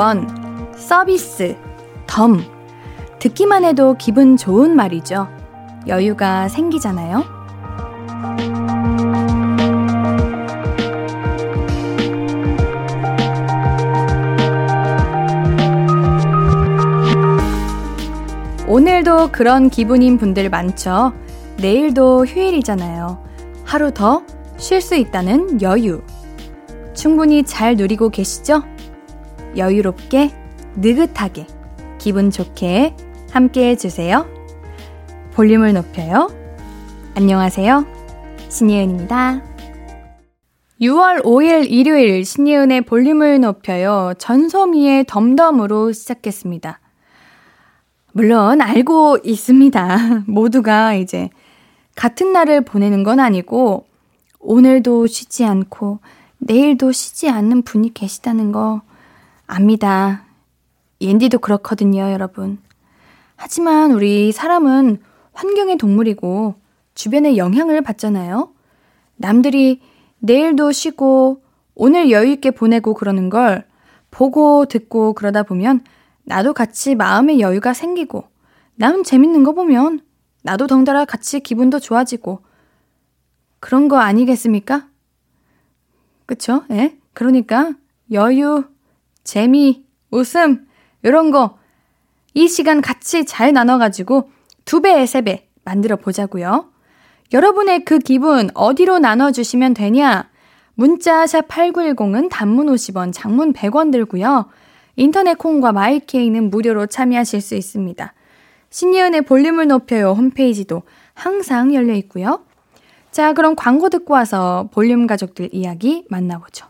원, 서비스, 덤. 듣기만 해도 기분 좋은 말이죠. 여유가 생기잖아요. 오늘도 그런 기분인 분들 많죠. 내일도 휴일이잖아요. 하루 더 쉴 수 있다는 여유. 충분히 잘 누리고 계시죠? 여유롭게, 느긋하게, 기분 좋게 함께 해주세요. 볼륨을 높여요. 안녕하세요. 신예은입니다. 6월 5일 일요일 신예은의 볼륨을 높여요. 전소미의 덤덤으로 시작했습니다. 물론 알고 있습니다. 모두가 이제 같은 날을 보내는 건 아니고 오늘도 쉬지 않고 내일도 쉬지 않는 분이 계시다는 거 압니다. 옌디도 그렇거든요, 여러분. 하지만 우리 사람은 환경의 동물이고 주변의 영향을 받잖아요. 남들이 내일도 쉬고 오늘 여유있게 보내고 그러는 걸 보고 듣고 그러다 보면 나도 같이 마음의 여유가 생기고, 남 재밌는 거 보면 나도 덩달아 같이 기분도 좋아지고, 그런 거 아니겠습니까? 그쵸? 예? 그러니까, 여유, 재미, 웃음, 이런 거, 이 시간 같이 잘 나눠가지고 두 배, 세배 만들어 보자고요. 여러분의 그 기분 어디로 나눠주시면 되냐? 문자 샵 8910은 단문 50원, 장문 100원 들고요. 인터넷 콩과 마이케이는 무료로 참여하실 수 있습니다. 신예은의 볼륨을 높여요 홈페이지도 항상 열려 있고요. 자, 그럼 광고 듣고 와서 볼륨 가족들 이야기 만나보죠.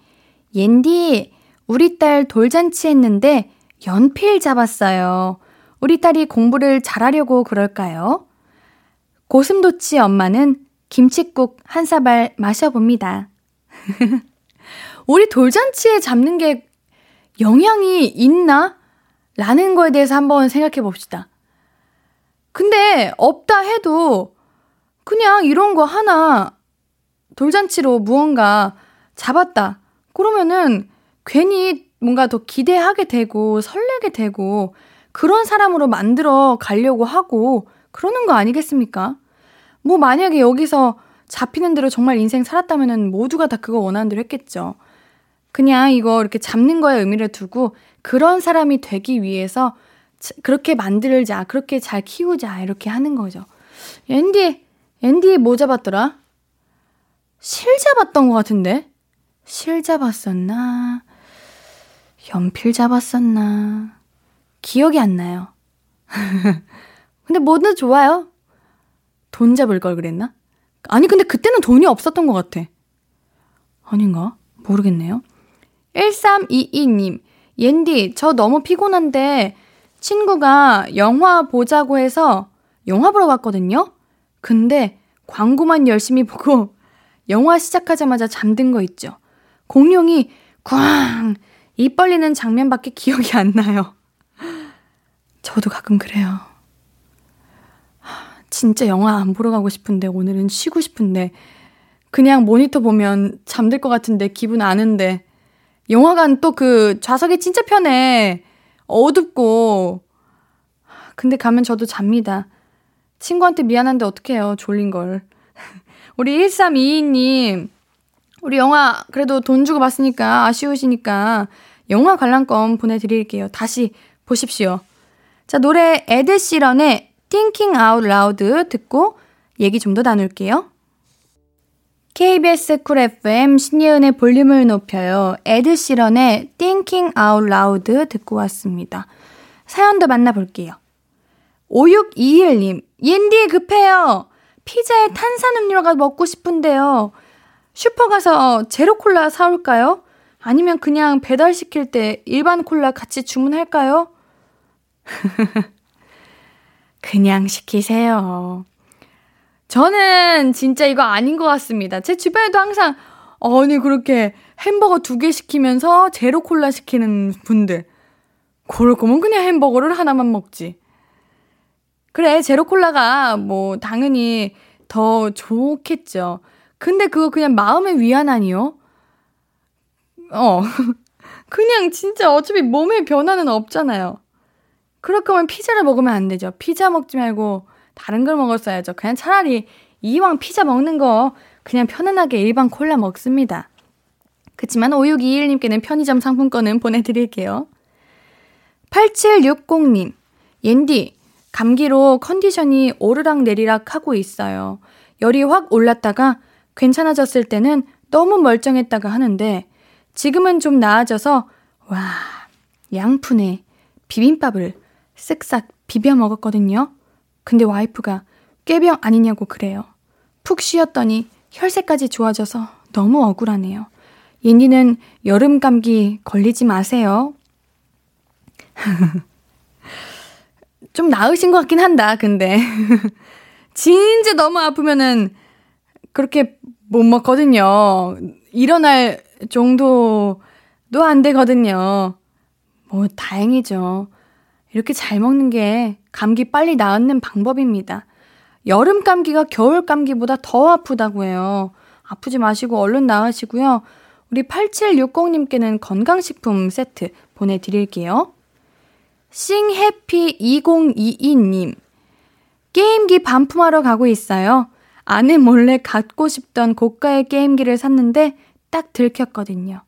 옌디, 우리 딸 돌잔치 했는데 연필 잡았어요. 우리 딸이 공부를 잘하려고 그럴까요? 고슴도치 엄마는 김치국 한 사발 마셔봅니다. 우리 돌잔치에 잡는 게 영향이 있나? 라는 거에 대해서 한번 생각해 봅시다. 근데 없다 해도 그냥 이런 거 하나 돌잔치로 무언가 잡았다. 그러면은 괜히 뭔가 더 기대하게 되고 설레게 되고 그런 사람으로 만들어 가려고 하고 그러는 거 아니겠습니까? 뭐 만약에 여기서 잡히는 대로 정말 인생 살았다면은 모두가 다 그거 원하는 대로 했겠죠. 그냥 이거 이렇게 잡는 거에 의미를 두고 그런 사람이 되기 위해서 그렇게 만들자, 그렇게 잘 키우자, 이렇게 하는 거죠. 앤디, 앤디 뭐 잡았더라? 실 잡았던 것 같은데? 실 잡았었나? 연필 잡았었나? 기억이 안 나요. 근데 뭐든 좋아요. 돈 잡을 걸 그랬나? 아니, 근데 그때는 돈이 없었던 것 같아. 아닌가? 모르겠네요. 1322님, 옌디, 저 너무 피곤한데 친구가 영화 보자고 해서 영화 보러 갔거든요? 근데 광고만 열심히 보고 영화 시작하자마자 잠든 거 있죠. 공룡이 꽝! 입 벌리는 장면밖에 기억이 안 나요. 저도 가끔 그래요. 진짜 영화 안 보러 가고 싶은데 오늘은 쉬고 싶은데 그냥 모니터 보면 잠들 것 같은데 기분 아는데 영화관 또 그 좌석이 진짜 편해. 어둡고. 근데 가면 저도 잡니다. 친구한테 미안한데 어떡해요. 졸린 걸. 우리 1322님. 우리 영화 그래도 돈 주고 봤으니까 아쉬우시니까 영화 관람권 보내드릴게요. 다시 보십시오. 자, 노래 에드시런의 Thinking Out Loud 듣고 얘기 좀 더 나눌게요. KBS 쿨 FM 신예은의 볼륨을 높여요. 에드시런의 Thinking Out Loud 듣고 왔습니다. 사연도 만나볼게요. 5621님, 옌디 급해요. 피자에 탄산음료가 먹고 싶은데요. 슈퍼 가서 제로 콜라 사올까요? 아니면 그냥 배달시킬 때 일반 콜라 같이 주문할까요? 그냥 시키세요. 저는 진짜 이거 아닌 것 같습니다. 제 주변에도 항상, 아니, 그렇게 햄버거 두 개 시키면서 제로 콜라 시키는 분들. 그럴 거면 그냥 햄버거를 하나만 먹지. 그래, 제로 콜라가 뭐, 당연히 더 좋겠죠. 근데 그거 그냥 마음의 위안 아니요? 어. 그냥 진짜 어차피 몸에 변화는 없잖아요. 그럴 거면 피자를 먹으면 안 되죠. 피자 먹지 말고 다른 걸 먹었어야죠. 그냥 차라리 이왕 피자 먹는 거 그냥 편안하게 일반 콜라 먹습니다. 그치만 5621님께는 편의점 상품권은 보내드릴게요. 8760님, 옌디, 감기로 컨디션이 오르락 내리락 하고 있어요. 열이 확 올랐다가 괜찮아졌을 때는 너무 멀쩡했다가 하는데 지금은 좀 나아져서 와 양푼에 비빔밥을 쓱싹 비벼 먹었거든요. 근데 와이프가 꾀병 아니냐고 그래요. 푹 쉬었더니 혈색까지 좋아져서 너무 억울하네요. 옌디는 여름 감기 걸리지 마세요. 좀 나으신 것 같긴 한다, 근데. 진짜 너무 아프면은 그렇게 못 먹거든요. 일어날 정도도 안 되거든요. 뭐, 다행이죠. 이렇게 잘 먹는 게 감기 빨리 나았는 방법입니다. 여름 감기가 겨울 감기보다 더 아프다고 해요. 아프지 마시고 얼른 나으시고요. 우리 8760님께는 건강식품 세트 보내드릴게요. 싱해피2022님. 게임기 반품하러 가고 있어요. 아내 몰래 갖고 싶던 고가의 게임기를 샀는데 딱 들켰거든요.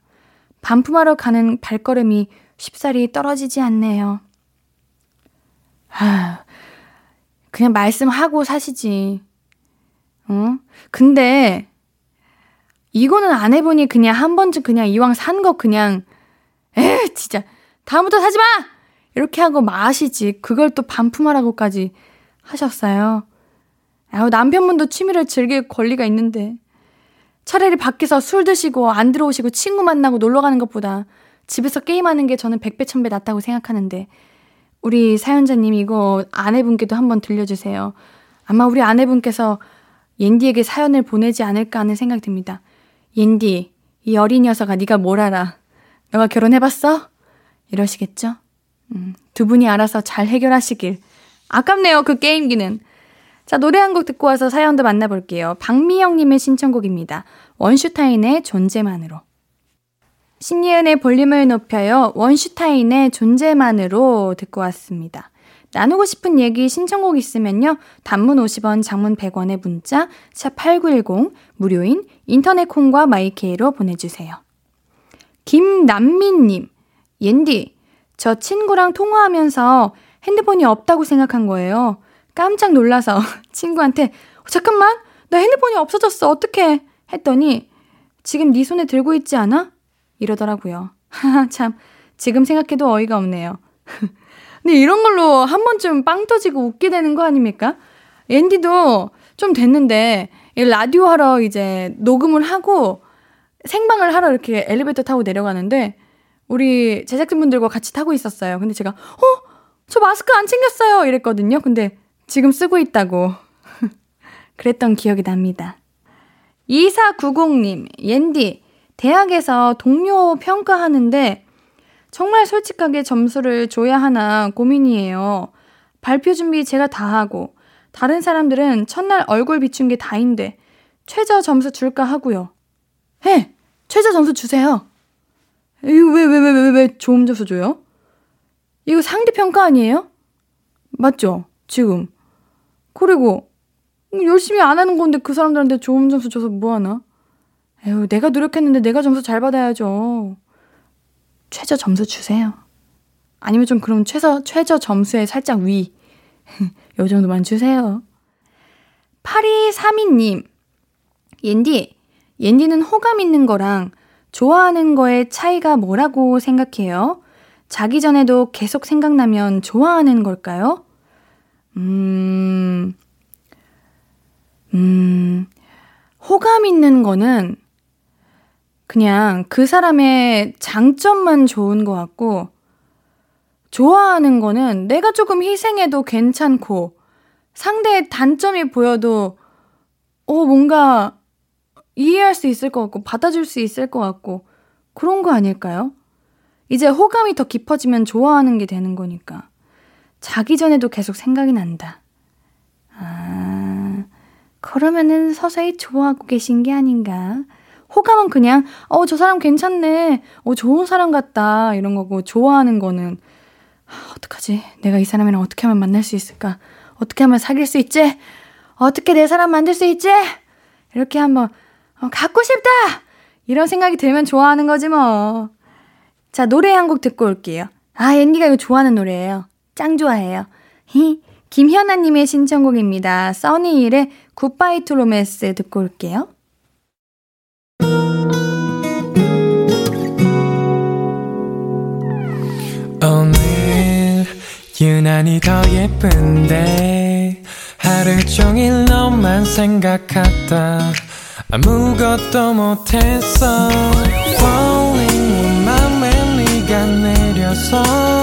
반품하러 가는 발걸음이 쉽사리 떨어지지 않네요. 하, 그냥 말씀하고 사시지. 어? 근데, 이거는 안 해보니 그냥 한 번쯤 그냥 이왕 산 거 그냥, 에 진짜, 다음부터 사지 마! 이렇게 하고 마시지. 그걸 또 반품하라고까지 하셨어요. 아우, 남편분도 취미를 즐길 권리가 있는데. 차라리 밖에서 술 드시고 안 들어오시고 친구 만나고 놀러 가는 것보다 집에서 게임하는 게 저는 백배 천배 낫다고 생각하는데 우리 사연자님 이거 아내분께도 한번 들려주세요. 아마 우리 아내분께서 옌디에게 사연을 보내지 않을까 하는 생각이 듭니다. 옌디, 이 어린 녀석아 네가 뭘 알아? 너가 결혼해봤어? 이러시겠죠? 음, 두 분이 알아서 잘 해결하시길. 아깝네요, 그 게임기는. 자, 노래 한 곡 듣고 와서 사연도 만나볼게요. 박미영님의 신청곡입니다. 원슈타인의 존재만으로. 신예은의 볼륨을 높여요. 원슈타인의 존재만으로 듣고 왔습니다. 나누고 싶은 얘기 신청곡 있으면요. 단문 50원, 장문 100원의 문자 샵 8910 무료인 인터넷 콩과 마이케이로 보내주세요. 김남민 님, 옌디, 저 친구랑 통화하면서 핸드폰이 없다고 생각한 거예요. 깜짝 놀라서 친구한테 어, 잠깐만 나 핸드폰이 없어졌어 어떡해 했더니 지금 네 손에 들고 있지 않아? 이러더라고요. 참 지금 생각해도 어이가 없네요. 근데 이런 걸로 한 번쯤 빵 터지고 웃게 되는 거 아닙니까? 앤디도 좀 됐는데 라디오 하러 이제 녹음을 하고 생방을 하러 이렇게 엘리베이터 타고 내려가는데 우리 제작진분들과 같이 타고 있었어요. 근데 제가 어? 저 마스크 안 챙겼어요. 이랬거든요. 근데 지금 쓰고 있다고. 그랬던 기억이 납니다. 2490님, 옌디, 대학에서 동료 평가하는데 정말 솔직하게 점수를 줘야 하나 고민이에요. 발표 준비 제가 다 하고, 다른 사람들은 첫날 얼굴 비춘 게 다인데, 최저 점수 줄까 하고요. 해! 최저 점수 주세요! 이거 왜, 왜, 왜, 왜, 왜 좋은 점수 줘요? 이거 상대평가 아니에요? 맞죠? 지금. 그리고 열심히 안 하는 건데 그 사람들한테 좋은 점수 줘서 뭐 하나? 에휴, 내가 노력했는데 내가 점수 잘 받아야죠. 최저 점수 주세요. 아니면 좀 그럼 최저, 최저 점수에 살짝 위. 요 정도만 주세요. 8232님. 옌디, 옌디는 호감 있는 거랑 좋아하는 거의 차이가 뭐라고 생각해요? 자기 전에도 계속 생각나면 좋아하는 걸까요? 음, 음, 호감 있는 거는 그냥 그 사람의 장점만 좋은 것 같고, 좋아하는 거는 내가 조금 희생해도 괜찮고, 상대의 단점이 보여도, 어, 뭔가 이해할 수 있을 것 같고, 받아줄 수 있을 것 같고, 그런 거 아닐까요? 이제 호감이 더 깊어지면 좋아하는 게 되는 거니까. 자기 전에도 계속 생각이 난다. 아, 그러면은 서서히 좋아하고 계신 게 아닌가. 호감은 그냥, 어, 저 사람 괜찮네. 어, 좋은 사람 같다. 이런 거고, 좋아하는 거는, 아, 어떡하지? 내가 이 사람이랑 어떻게 하면 만날 수 있을까? 어떻게 하면 사귈 수 있지? 어떻게 내 사람 만들 수 있지? 이렇게 한번, 어, 갖고 싶다! 이런 생각이 들면 좋아하는 거지 뭐. 자, 노래 한 곡 듣고 올게요. 아, 옌디가 이거 좋아하는 노래예요. 짱 좋아해요. 히, 김현아님의 신청곡입니다. 써니힐의 Goodbye to Romance 듣고 올게요. 오늘 유난히 더 예쁜데 하루 종일 너만 생각하다 아무것도 못했어 Falling 맘에 네가 내려서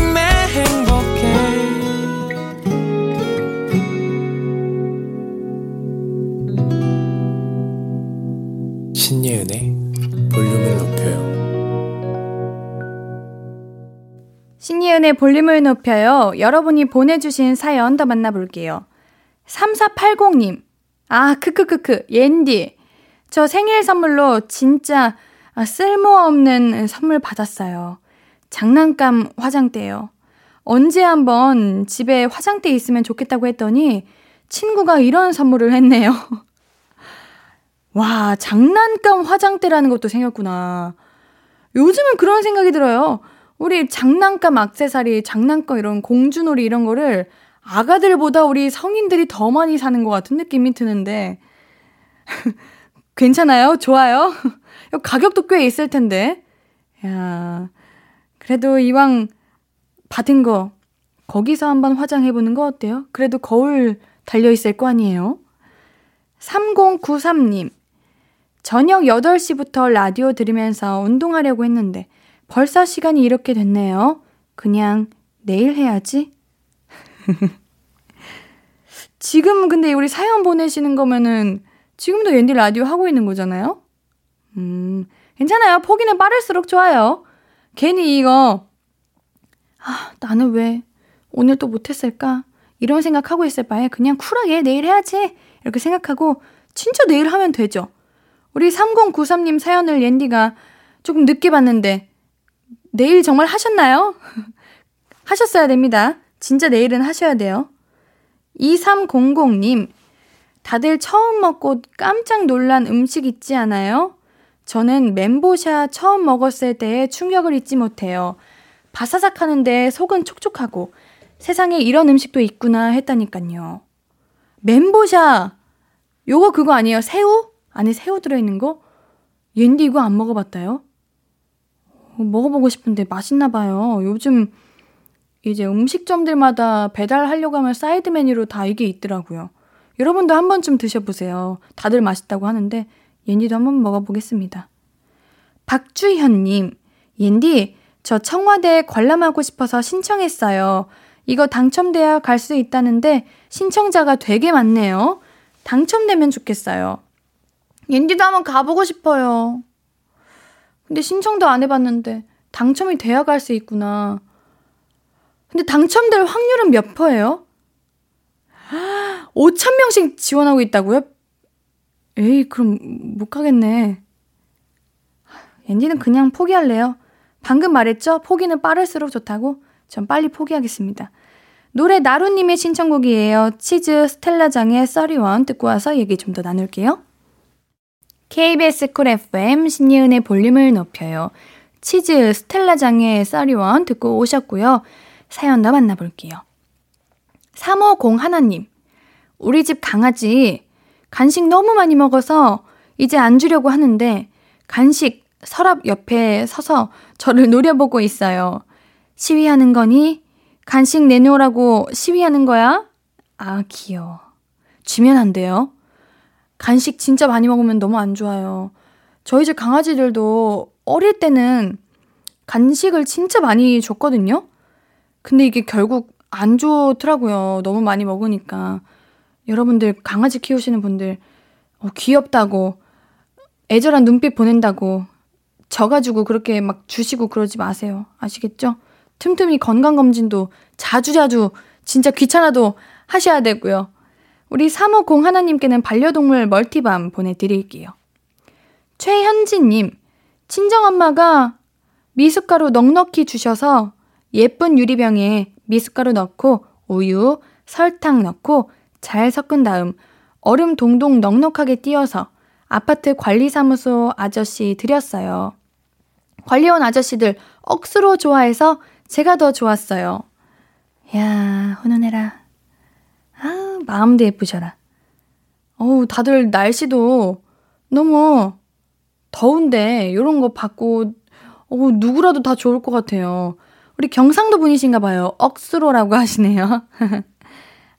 볼륨을 높여요. 여러분이 보내주신 사연 더 만나볼게요. 3480님. 아, 크크크크. 옌디. 저 생일 선물로 진짜 아, 쓸모없는 선물 받았어요. 장난감 화장대요. 언제 한번 집에 화장대 있으면 좋겠다고 했더니 친구가 이런 선물을 했네요. 와, 장난감 화장대라는 것도 생겼구나. 요즘은 그런 생각이 들어요. 우리 장난감 악세사리, 장난감 이런 공주놀이 이런 거를 아가들보다 우리 성인들이 더 많이 사는 것 같은 느낌이 드는데. 괜찮아요? 좋아요? 가격도 꽤 있을 텐데. 야, 그래도 이왕 받은 거, 거기서 한번 화장해 보는 거 어때요? 그래도 거울 달려 있을 거 아니에요? 3093님, 저녁 8시부터 라디오 들으면서 운동하려고 했는데 벌써 시간이 이렇게 됐네요. 그냥 내일 해야지. 지금 근데 우리 사연 보내시는 거면은 지금도 웬디 라디오 하고 있는 거잖아요? 음, 괜찮아요. 포기는 빠를수록 좋아요. 괜히 이거, 아, 나는 왜 오늘 또 못했을까? 이런 생각하고 있을 바에 그냥 쿨하게 내일 해야지. 이렇게 생각하고 진짜 내일 하면 되죠. 우리 3093님 사연을 옌디가 조금 늦게 봤는데, 내일 정말 하셨나요? 하셨어야 됩니다. 진짜 내일은 하셔야 돼요. 2300님, 다들 처음 먹고 깜짝 놀란 음식 있지 않아요? 저는 멘보샤 처음 먹었을 때의 충격을 잊지 못해요. 바사삭 하는데 속은 촉촉하고 세상에 이런 음식도 있구나 했다니까요. 멘보샤! 요거 그거 아니에요? 새우? 안에 새우 들어있는 거? 옌디 이거 안 먹어봤다요? 어, 먹어보고 싶은데 맛있나 봐요. 요즘 이제 음식점들마다 배달하려고 하면 사이드 메뉴로 다 이게 있더라고요. 여러분도 한 번쯤 드셔보세요. 다들 맛있다고 하는데 옌디도 한번 먹어보겠습니다. 박주현님, 옌디, 저 청와대 관람하고 싶어서 신청했어요. 이거 당첨돼야 갈 수 있다는데 신청자가 되게 많네요. 당첨되면 좋겠어요. 옌디도 한번 가보고 싶어요. 근데 신청도 안 해봤는데 당첨이 돼야 갈 수 있구나. 근데 당첨될 확률은 몇 퍼예요? 5천 명씩 지원하고 있다고요? 에이, 그럼 못 가겠네. 앤디는 그냥 포기할래요. 방금 말했죠? 포기는 빠를수록 좋다고? 전 빨리 포기하겠습니다. 노래 나루님의 신청곡이에요. 치즈 스텔라장의 Thirty One 듣고 와서 얘기 좀 더 나눌게요. KBS Cool FM 신예은의 볼륨을 높여요. 치즈 스텔라장의 Thirty One 듣고 오셨고요. 사연 더 만나볼게요. 350 하나님. 우리 집 강아지 간식 너무 많이 먹어서 이제 안 주려고 하는데 간식 서랍 옆에 서서 저를 노려보고 있어요. 시위하는 거니? 간식 내놓으라고 시위하는 거야? 아, 귀여워. 주면 안 돼요? 간식 진짜 많이 먹으면 너무 안 좋아요. 저희 집 강아지들도 어릴 때는 간식을 진짜 많이 줬거든요? 근데 이게 결국 안 좋더라고요. 너무 많이 먹으니까. 여러분들 강아지 키우시는 분들 어, 귀엽다고 애절한 눈빛 보낸다고 져가지고 그렇게 막 주시고 그러지 마세요. 아시겠죠? 틈틈이 건강검진도 자주자주 진짜 귀찮아도 하셔야 되고요. 우리 350 하나님께는 반려동물 멀티밤 보내드릴게요. 최현진님, 친정엄마가 미숫가루 넉넉히 주셔서 예쁜 유리병에 미숫가루 넣고 우유, 설탕 넣고 잘 섞은 다음 얼음 동동 넉넉하게 띄어서 아파트 관리사무소 아저씨 드렸어요. 관리원 아저씨들 억수로 좋아해서 제가 더 좋았어요. 야, 훈훈해라. 아, 마음도 예쁘셔라. 어우, 다들 날씨도 너무 더운데, 요런 거 받고, 어우, 누구라도 다 좋을 것 같아요. 우리 경상도 분이신가 봐요. 억수로라고 하시네요.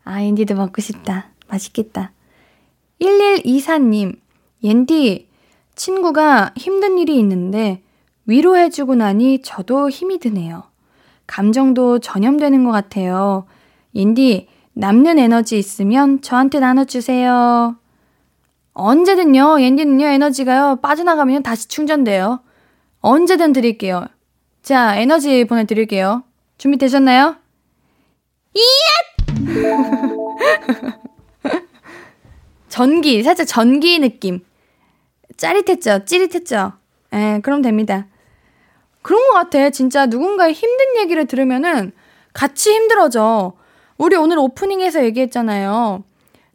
아, 인디도 먹고 싶다. 맛있겠다. 1124님, 옌디, 친구가 힘든 일이 있는데 위로해주고 나니 저도 힘이 드네요. 감정도 전염되는 것 같아요. 옌디, 남는 에너지 있으면 저한테 나눠주세요. 언제든요, 옌디는요, 에너지가요, 빠져나가면 다시 충전돼요. 언제든 드릴게요. 자, 에너지 보내드릴게요. 준비되셨나요? 이얏! 전기, 살짝 전기 느낌. 짜릿했죠? 찌릿했죠? 예, 그럼 됩니다. 그런 것 같아. 진짜 누군가의 힘든 얘기를 들으면은 같이 힘들어져. 우리 오늘 오프닝에서 얘기했잖아요.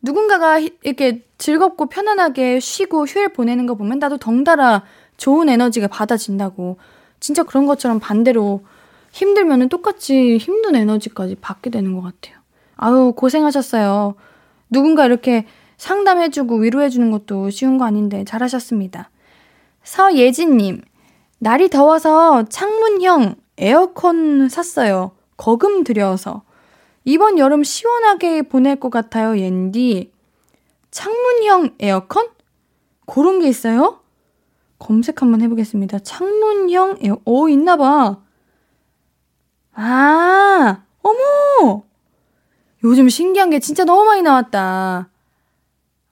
누군가가 이렇게 즐겁고 편안하게 쉬고 휴일 보내는 거 보면 나도 덩달아 좋은 에너지가 받아진다고. 진짜 그런 것처럼 반대로 힘들면은 똑같이 힘든 에너지까지 받게 되는 것 같아요. 아유, 고생하셨어요. 누군가 이렇게 상담해주고 위로해주는 것도 쉬운 거 아닌데 잘하셨습니다. 서예진님, 날이 더워서 창문형 에어컨 샀어요. 거금 들여서. 이번 여름 시원하게 보낼 것 같아요, 옌디. 창문형 에어컨? 그런 게 있어요? 검색 한번 해보겠습니다. 창문형 에어, 오, 있나봐. 아, 어머! 요즘 신기한 게 진짜 너무 많이 나왔다.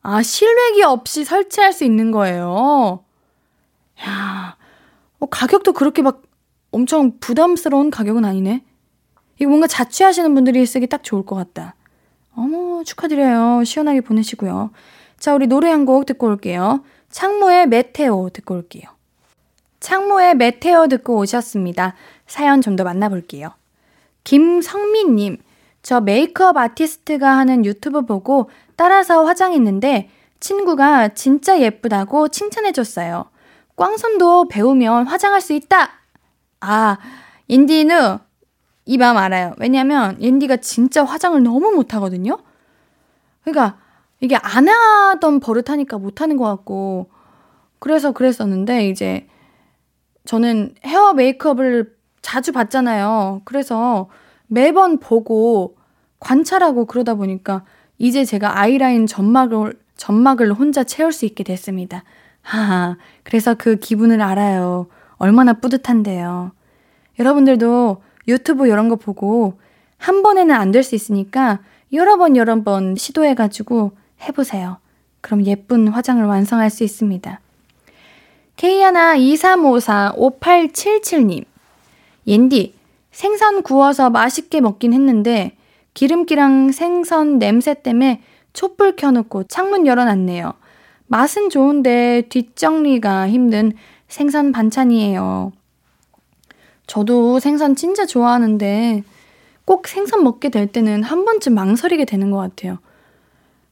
아, 실외기 없이 설치할 수 있는 거예요. 야, 어, 가격도 그렇게 막 엄청 부담스러운 가격은 아니네. 이거 뭔가 자취하시는 분들이 쓰기 딱 좋을 것 같다. 어머, 축하드려요. 시원하게 보내시고요. 자, 우리 노래 한 곡 듣고 올게요. 창모의 메테오 듣고 올게요. 창모의 메테오 듣고 오셨습니다. 사연 좀 더 만나볼게요. 김성민님, 저 메이크업 아티스트가 하는 유튜브 보고 따라서 화장했는데 친구가 진짜 예쁘다고 칭찬해줬어요. 꽝손도 배우면 화장할 수 있다! 아, 인디는 이 마음 알아요. 왜냐면 인디가 진짜 화장을 너무 못하거든요? 그러니까 이게 안 하던 버릇하니까 못하는 것 같고, 그래서 그랬었는데, 이제 저는 헤어 메이크업을 자주 받잖아요. 그래서 매번 보고 관찰하고 그러다 보니까 이제 제가 아이라인 점막을, 점막을 혼자 채울 수 있게 됐습니다. 하하, 그래서 그 기분을 알아요. 얼마나 뿌듯한데요. 여러분들도 유튜브 이런 거 보고 한 번에는 안 될 수 있으니까 여러 번 여러 번 시도해가지고 해보세요. 그럼 예쁜 화장을 완성할 수 있습니다. K하나 2354-5877님. 옌디, 생선 구워서 맛있게 먹긴 했는데 기름기랑 생선 냄새 때문에 촛불 켜놓고 창문 열어놨네요. 맛은 좋은데 뒷정리가 힘든 생선 반찬이에요. 저도 생선 진짜 좋아하는데 꼭 생선 먹게 될 때는 한 번쯤 망설이게 되는 것 같아요.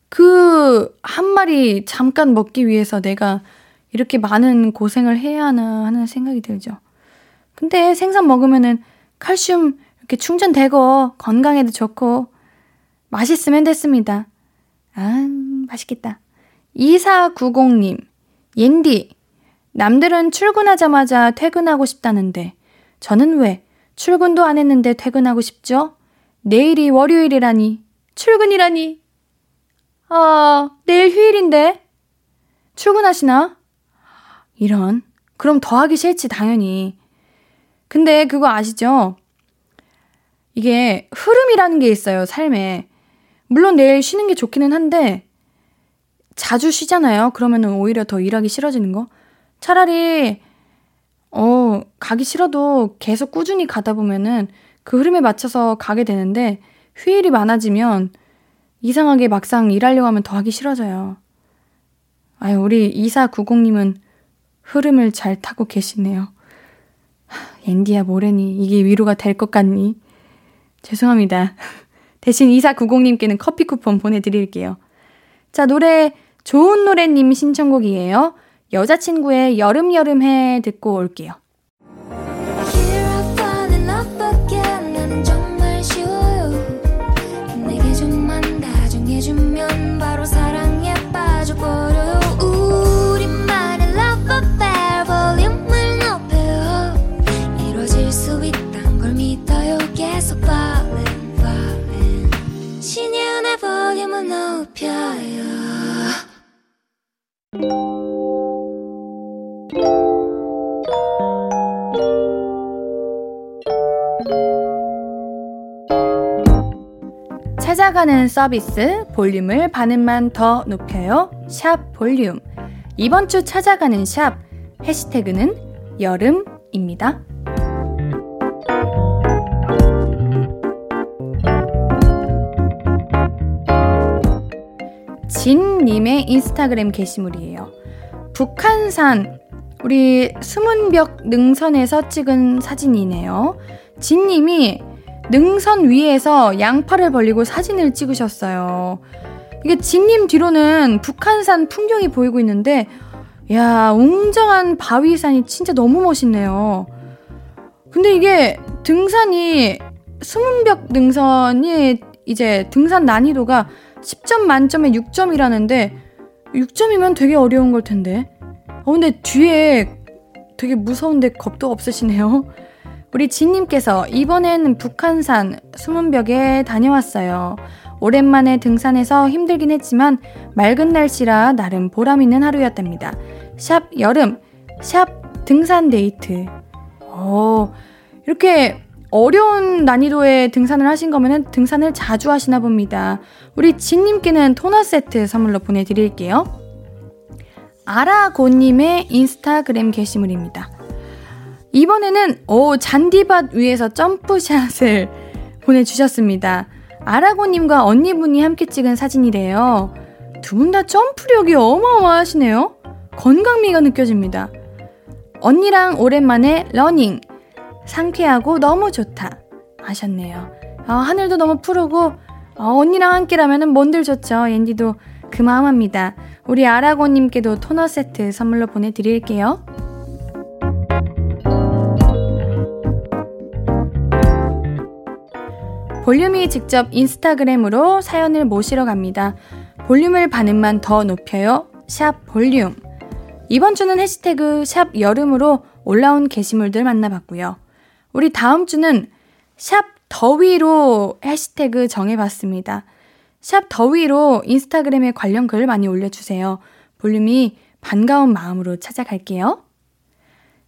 그 한 마리 잠깐 먹기 위해서 내가 이렇게 많은 고생을 해야 하나 하는 생각이 들죠. 근데 생선 먹으면은 칼슘 이렇게 충전되고 건강에도 좋고 맛있으면 됐습니다. 아, 맛있겠다. 2490님, 옌디, 남들은 출근하자마자 퇴근하고 싶다는데, 저는 왜 출근도 안 했는데 퇴근하고 싶죠? 내일이 월요일이라니, 출근이라니. 아, 내일 휴일인데? 출근하시나? 이런. 그럼 더 하기 싫지, 당연히. 근데 그거 아시죠? 이게 흐름이라는 게 있어요, 삶에. 물론 내일 쉬는 게 좋기는 한데, 자주 쉬잖아요. 그러면 오히려 더 일하기 싫어지는 거. 차라리, 어, 가기 싫어도 계속 꾸준히 가다 보면은 그 흐름에 맞춰서 가게 되는데, 휴일이 많아지면 이상하게 막상 일하려고 하면 더 하기 싫어져요. 아유, 우리 2490님은 흐름을 잘 타고 계시네요. 앤디야, 모래니, 이게 위로가 될 것 같니? 죄송합니다. 대신 2490님께는 커피 쿠폰 보내드릴게요. 자, 노래, 좋은 노래님 신청곡이에요. 여자친구의 여름여름해 듣고 올게요. 찾아가는 서비스 볼륨을 반음만 더 높여요. 샵 볼륨. 이번 주 찾아가는 샵 해시태그는 여름입니다. 진님의 인스타그램 게시물이에요. 북한산, 우리 수문벽 능선에서 찍은 사진이네요. 진님이 능선 위에서 양팔을 벌리고 사진을 찍으셨어요. 이게 진님 뒤로는 북한산 풍경이 보이고 있는데, 야, 웅장한 바위산이 진짜 너무 멋있네요. 근데 이게 등산이, 수문벽 능선이 이제 등산 난이도가 10점 만점에 6점이라는데, 6점이면 되게 어려운 걸 텐데. 어, 근데 뒤에 되게 무서운데 겁도 없으시네요. 우리 진님께서 이번엔 북한산 수문벽에 다녀왔어요. 오랜만에 등산해서 힘들긴 했지만 맑은 날씨라 나름 보람 있는 하루였답니다. 샵 여름, 샵 등산 데이트. 어, 이렇게 어려운 난이도의 등산을 하신 거면은 등산을 자주 하시나 봅니다. 우리 진님께는 토너 세트 선물로 보내드릴게요. 아라고님의 인스타그램 게시물입니다. 이번에는 오 잔디밭 위에서 점프샷을 보내주셨습니다. 아라고님과 언니분이 함께 찍은 사진이래요. 두 분 다 점프력이 어마어마하시네요. 건강미가 느껴집니다. 언니랑 오랜만에 러닝. 상쾌하고 너무 좋다. 하셨네요. 아, 하늘도 너무 푸르고, 아, 언니랑 함께라면 뭔들 좋죠. 옌디도 그 마음합니다. 우리 아라고님께도 토너 세트 선물로 보내드릴게요. 볼륨이 직접 인스타그램으로 사연을 모시러 갑니다. 볼륨을 반음만 더 높여요. 샵 볼륨. 이번 주는 해시태그 샵 여름으로 올라온 게시물들 만나봤고요. 우리 다음 주는 샵 더위로 해시태그 정해봤습니다. 샵 더위로 인스타그램에 관련 글 많이 올려주세요. 볼륨이 반가운 마음으로 찾아갈게요.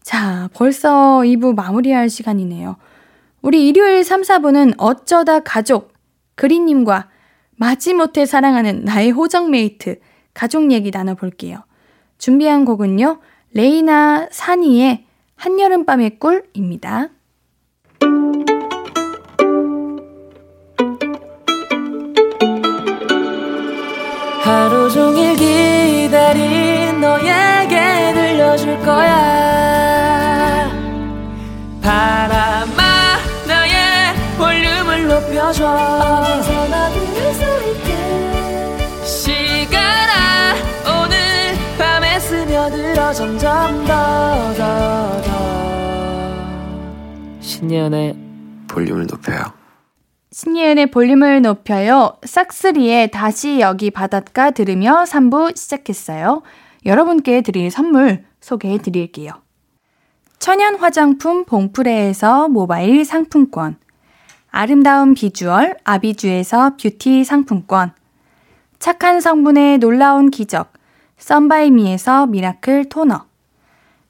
자, 벌써 2부 마무리할 시간이네요. 우리 일요일 3, 4부는 어쩌다 가족, 그리님과 마지못해 사랑하는 나의 호적mate, 가족 얘기 나눠볼게요. 준비한 곡은요, 레이나 산이의 한여름밤의 꿀입니다. 하루 종일 기 높여줘. 어디서나 들을 수 있게. 시간아 오늘 밤에 스며들어 점점 더 더 더. 신예은의 볼륨을 높여요. 신예은의 볼륨을 높여요. 싹쓰리의 다시 여기 바닷가 들으며 3부 시작했어요. 여러분께 드릴 선물 소개해 드릴게요. 천연 화장품 봉프레에서 모바일 상품권, 아름다운 비주얼 아비주에서 뷰티 상품권, 착한 성분의 놀라운 기적, 썬바이미에서 미라클 토너,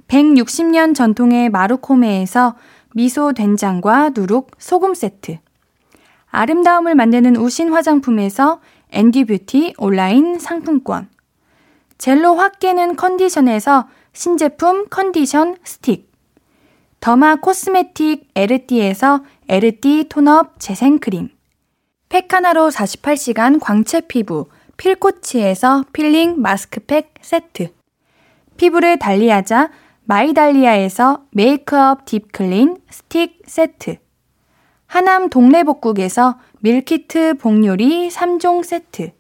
160년 전통의 마루코메에서 미소 된장과 누룩 소금 세트, 아름다움을 만드는 우신 화장품에서 앤디뷰티 온라인 상품권, 젤로 확 깨는 컨디션에서 신제품 컨디션 스틱, 더마 코스메틱 에르띠에서 에르띠 톤업 재생크림, 팩하나로 48시간 광채 피부 필코치에서 필링 마스크팩 세트, 피부를 달리하자 마이달리아에서 메이크업 딥클린 스틱 세트, 하남 동래복국에서 밀키트 복요리 3종 세트,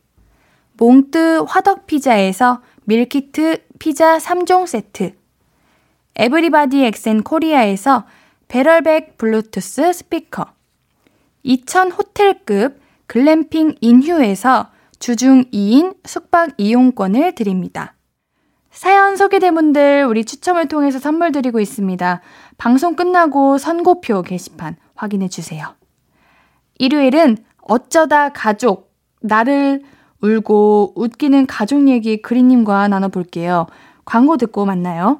몽뜨 화덕피자에서 밀키트 피자 3종 세트, 에브리바디 엑센 코리아에서 배럴백 블루투스 스피커, 2000 호텔급 글램핑 인휴에서 주중 2인 숙박 이용권을 드립니다. 사연 소개된 분들 우리 추첨을 통해서 선물 드리고 있습니다. 방송 끝나고 선고표 게시판 확인해 주세요. 일요일은 어쩌다 가족, 나를 울고 웃기는 가족 얘기 그리님과 나눠볼게요. 광고 듣고 만나요.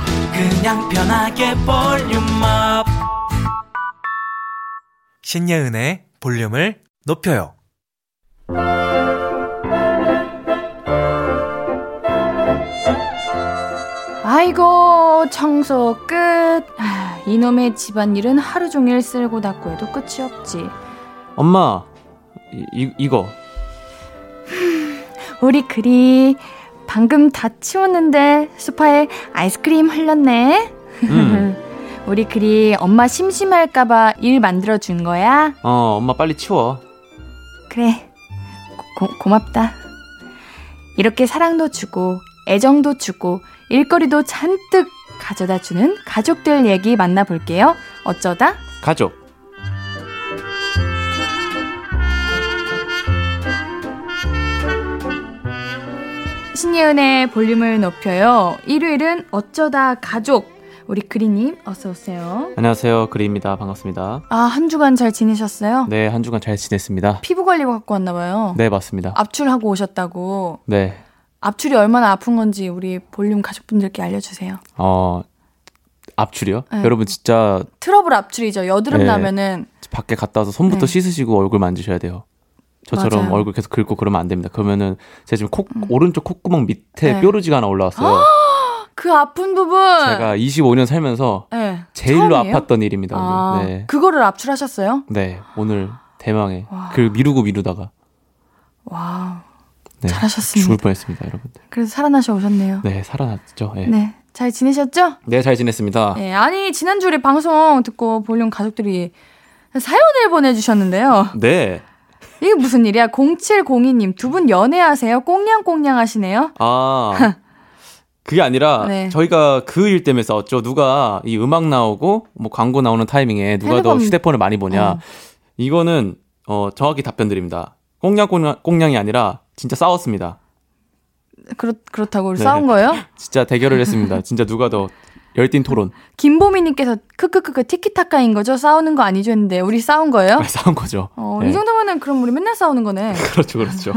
그냥 편하게 볼륨업. 신예은의 볼륨을 높여요. 아이고, 청소 끝. 아, 이놈의 집안일은 하루 종일 쓸고 닦고 해도 끝이 없지. 엄마, 이, 이, 이거. 우리 그리 방금 다 치웠는데 소파에 아이스크림 흘렀네. 음. 우리 그리 엄마 심심할까봐 일 만들어 준 거야? 어, 엄마 빨리 치워. 그래. 고, 고맙다. 이렇게 사랑도 주고 애정도 주고 일거리도 잔뜩 가져다 주는 가족들 얘기 만나볼게요. 어쩌다 가족. 신예은의 볼륨을 높여요. 일요일은 어쩌다 가족. 우리 그리님 어서 오세요. 안녕하세요. 그리입니다. 반갑습니다. 아, 한 주간 잘 지내셨어요? 네, 한 주간 잘 지냈습니다. 피부 관리고 갖고 왔나 봐요. 네, 맞습니다. 압출하고 오셨다고. 네. 압출이 얼마나 아픈 건지 우리 볼륨 가족분들께 알려주세요. 어, 압출이요? 네. 여러분 진짜 트러블 압출이죠. 여드름 네. 나면은 밖에 갔다 와서 손부터 네. 씻으시고 얼굴 만지셔야 돼요. 저처럼 맞아요. 얼굴 계속 긁고 그러면 안 됩니다. 그러면은 제가 지금 코, 오른쪽 콧구멍 밑에 음. 네. 뾰루지가 하나 올라왔어요. 그 아픈 부분. 제가 25년 살면서 네. 제일로 처음이에요? 아팠던 일입니다. 오늘. 아, 네. 그거를 압출하셨어요? 네, 오늘 대망의 와. 그 미루고 미루다가 와우. 네, 잘하셨습니다. 죽을 뻔했습니다, 여러분들. 그래서 살아나셔 오셨네요. 네, 살아났죠. 네. 네. 잘 지내셨죠? 네, 잘 지냈습니다. 네. 아니, 지난주 우리 방송 듣고 볼륨 가족들이 사연을 보내주셨는데요. 네. 이게 무슨 일이야? 0702님, 두 분 연애하세요? 꽁냥꽁냥 하시네요? 아. 그게 아니라 네. 저희가 그 일 때문에 싸웠죠. 누가 이 음악 나오고 뭐 광고 나오는 타이밍에 누가 핸드폰- 더 휴대폰을 많이 보냐. 어. 이거는 어 정확히 답변 드립니다. 꽁냥 꽁냥 꽁냥이 아니라 진짜 싸웠습니다. 그렇, 그렇다고 네. 싸운 거예요? 진짜 대결을 했습니다. 진짜 누가 더 열띤 토론. 김보미님께서 크크크크 티키타카인 거죠? 싸우는 거 아니죠? 했는데 우리 싸운 거예요? 싸운 거죠. 어, 네. 이 정도면은 그럼 우리 맨날 싸우는 거네. 그렇죠, 그렇죠.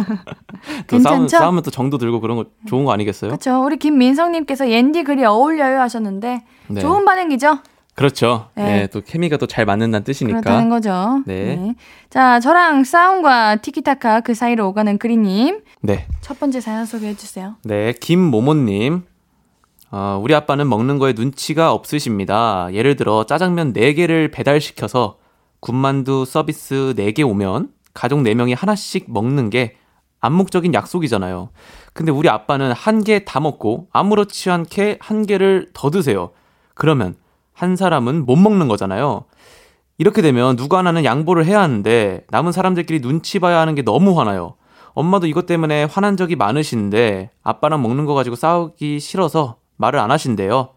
또 싸우면? 싸우면 또 정도 들고 그런 거 좋은 거 아니겠어요? 그렇죠. 우리 김민성님께서 옌디 글이 어울려요 하셨는데 네. 좋은 반응이죠? 그렇죠. 네. 네. 또 케미가 또 잘 맞는다는 뜻이니까. 그렇다는 거죠. 네. 자, 저랑 싸움과 티키타카 그 사이로 오가는 그리님 네. 첫 번째 사연 소개해 주세요. 네, 김모모님. 어, 우리 아빠는 먹는 거에 눈치가 없으십니다. 예를 들어 짜장면 4개를 배달시켜서 군만두 서비스 4개 오면 가족 4명이 하나씩 먹는 게 암묵적인 약속이잖아요. 근데 우리 아빠는 한 개 다 먹고 아무렇지 않게 한 개를 더 드세요. 그러면 한 사람은 못 먹는 거잖아요. 이렇게 되면 누구 하나는 양보를 해야 하는데 남은 사람들끼리 눈치 봐야 하는 게 너무 화나요. 엄마도 이것 때문에 화난 적이 많으신데 아빠랑 먹는 거 가지고 싸우기 싫어서 말을 안 하신대요.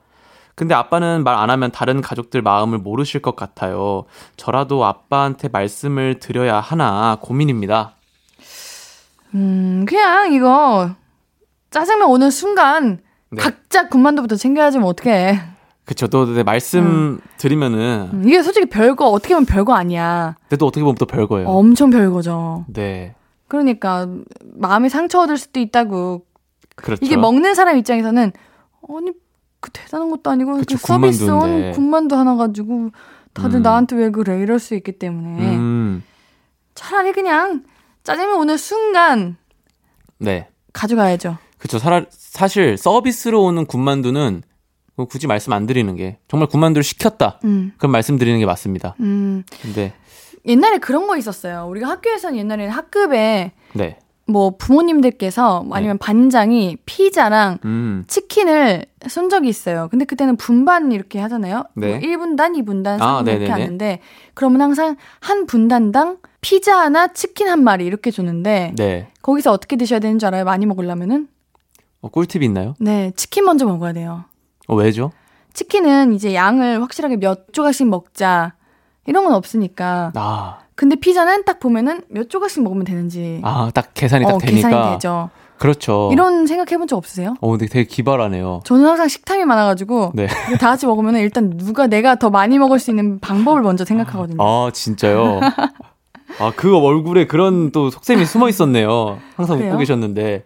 근데 아빠는 말 안 하면 다른 가족들 마음을 모르실 것 같아요. 저라도 아빠한테 말씀을 드려야 하나 고민입니다. 음, 그냥 이거 짜장면 오는 순간 네. 각자 군만두부터 챙겨야지 뭐 어떡해. 그쵸. 또 네, 말씀 드리면은 음, 이게 솔직히 별거 어떻게 보면 별거 아니야. 근데 또 어떻게 보면 또 별거예요. 엄청 별거죠. 네. 그러니까 마음이 상처 얻을 수도 있다고. 그렇죠. 이게 먹는 사람 입장에서는 아니 그 대단한 것도 아니고 그 그쵸, 서비스 군만두인데. 온 군만두 하나 가지고 다들 음. 나한테 왜 그래 이럴 수 있기 때문에 음. 차라리 그냥 짜장면 오는 순간 네. 가져가야죠. 그쵸. 사, 사실 서비스로 오는 군만두는 뭐 굳이 말씀 안 드리는 게 정말 군만두를 시켰다. 음, 그럼 말씀드리는 게 맞습니다. 음. 근데 옛날에 그런 거 있었어요. 우리가 학교에서는 옛날에는 학급에 네. 뭐 부모님들께서 아니면 반장이 피자랑 음. 치킨을 쏜 적이 있어요. 근데 그때는 분반 이렇게 하잖아요. 네. 뭐 1분단, 2분단, 3분단 아, 이렇게. 하는데 그러면 항상 한 분단당 피자 하나, 치킨 한 마리 이렇게 주는데 네. 거기서 어떻게 드셔야 되는 줄 알아요? 많이 먹으려면은? 어, 꿀팁이 있나요? 네, 치킨 먼저 먹어야 돼요. 어, 왜죠? 치킨은 이제 양을 확실하게 몇 조각씩 먹자 이런 건 없으니까. 아, 근데 피자는 딱 보면은 몇 조각씩 먹으면 되는지 아, 딱 계산이 딱 어, 되니까. 계산이 되죠. 그렇죠. 이런 생각 해본 적 없으세요? 어, 근데 되게 기발하네요. 저는 항상 식탐이 많아가지고 네. 다 같이 먹으면 일단 누가 내가 더 많이 먹을 수 있는 방법을 먼저 생각하거든요. 아, 진짜요? 아, 그 얼굴에 그런 또 속셈이 숨어 있었네요. 항상 그래요? 웃고 계셨는데.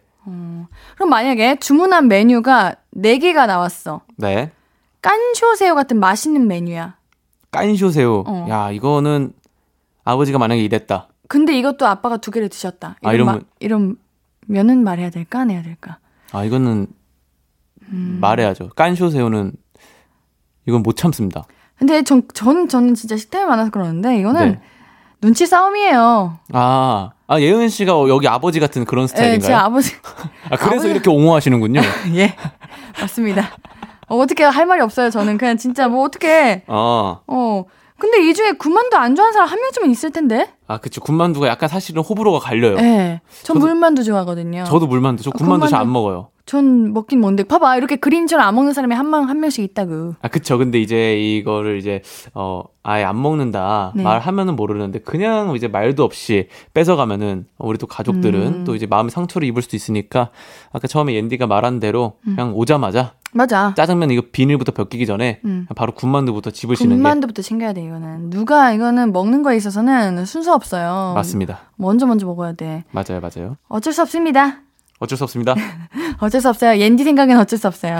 그럼 만약에 주문한 메뉴가 4개가 나왔어. 네. 깐쇼 새우 같은 맛있는 메뉴야. 깐쇼 새우. 어. 야, 이거는 아버지가 만약에 이랬다. 근데 이것도 아빠가 두 개를 드셨다. 아, 이런 이러면- 마- 이런 면은 말해야 될까 안 해야 될까? 아, 이거는 음. 말해야죠. 깐쇼 새우는 이건 못 참습니다. 근데 전, 전 저는 진짜 식탐이 많아서 그러는데 이거는 네. 눈치 싸움이에요. 아, 아 예은 씨가 여기 아버지 같은 그런 예, 스타일인가요? 제 아버지 아, 그래서 아버지- 이렇게 옹호하시는군요. 예 맞습니다. 어, 어떻게 할 말이 없어요. 저는 그냥 진짜 뭐 어떻게 아, 어 근데 이 중에 군만두 안 좋아하는 사람 한 명쯤은 있을 텐데. 아, 그쵸. 군만두가 약간 사실은 호불호가 갈려요. 예. 전 저도- 물만두 좋아하거든요. 저도 물만두, 저 군만두 잘 안 먹어요. 전 먹긴 뭔데. 봐봐. 이렇게 그림처럼 안 먹는 사람이 한 명, 한 명씩 있다고. 아, 그쵸. 근데 이제 이거를 이제, 어, 아예 안 먹는다. 네. 말하면은 모르는데, 그냥 이제 말도 없이 뺏어가면은, 우리 또 가족들은 음. 또 이제 마음의 상처를 입을 수도 있으니까, 아까 처음에 옌디가 말한 대로, 음. 그냥 오자마자, 맞아. 짜장면 이거 비닐부터 벗기기 전에, 음. 바로 군만두부터 집으시는 게 군만두부터 챙겨야 돼, 이거는. 누가, 이거는 먹는 거에 있어서는 순서 없어요. 맞습니다. 먼저 먼저 먹어야 돼. 맞아요, 맞아요. 어쩔 수 없습니다. 어쩔 수 없습니다. 어쩔 수 없어요. 옌디 생각엔 어쩔 수 없어요.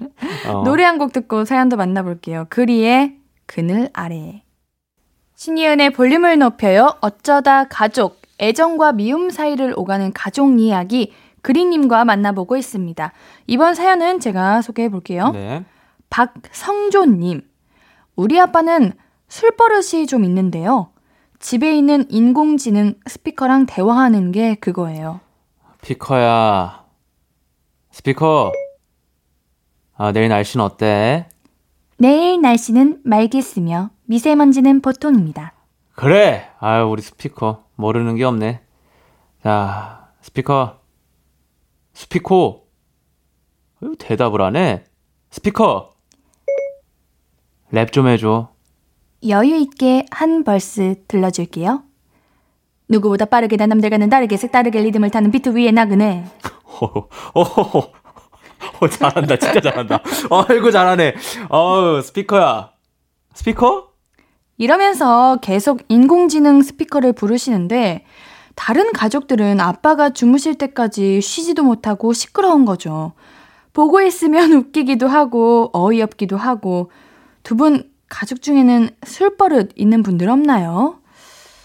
어, 노래 한 곡 듣고 사연도 만나볼게요. 그리의 그늘 아래. 신이은의 볼륨을 높여요. 어쩌다 가족. 애정과 미움 사이를 오가는 가족 이야기. 그리님과 만나보고 있습니다. 이번 사연은 제가 소개해 볼게요. 네. 박성조님. 우리 아빠는 술 버릇이 좀 있는데요. 집에 있는 인공지능 스피커랑 대화하는 게 그거예요. 피커야. 스피커. 아, 내일 날씨는 어때? 내일 날씨는 맑겠으며 미세먼지는 보통입니다. 그래! 아유, 우리 스피커. 모르는 게 없네. 자, 스피커. 스피커. 대답을 안 해. 스피커. 랩 좀 해줘. 여유 있게 한 verse 들려줄게요. 누구보다 빠르게 난 남들과는 다르게 색다르게 리듬을 타는 비트 위에 나그네. 어허허. 어, 잘한다. 진짜 잘한다. 아이고, 잘하네. 어우, 스피커야. 스피커? 이러면서 계속 인공지능 스피커를 부르시는데 다른 가족들은 아빠가 주무실 때까지 쉬지도 못하고 시끄러운 거죠. 보고 있으면 웃기기도 하고 어이없기도 하고 두 분 가족 중에는 술버릇 있는 분들 없나요?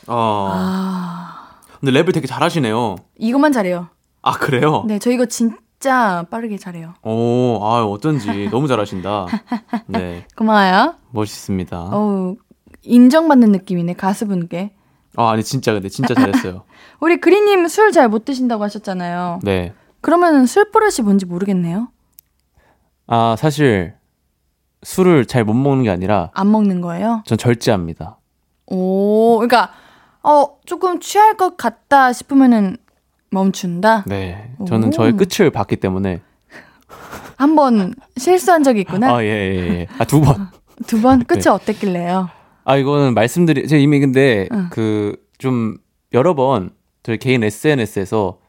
어. 아 근데 랩을 되게 잘하시네요. 이것만 잘해요. 아, 그래요? 네, 저 이거 진짜 빠르게 잘해요. 오, 아, 어쩐지. 너무 잘하신다. 네. 고마워요. 멋있습니다. 어우 인정받는 느낌이네 가수분께. 아, 아니, 진짜, 근데 진짜 잘했어요. 우리 그리님 술 잘 못 드신다고 하셨잖아요. 네. 그러면 술 버릇이 뭔지 모르겠네요. 아, 사실, 술을 잘 못 먹는 게 아니라, 안 먹는 거예요? 전 절제합니다. 오, 그러니까 어 조금 취할 것 같다 싶으면은 멈춘다. 네. 저는 오. 저의 끝을 봤기 때문에. 한 번 실수한 적이 있구나. 아, 예, 예, 예. 아, 두 번. 두 번 끝이 네. 어땠길래요? 아, 이거는 말씀드리, 제가 이미 근데, 응. 그, 좀, 여러 번, 저희 개인 SNS에서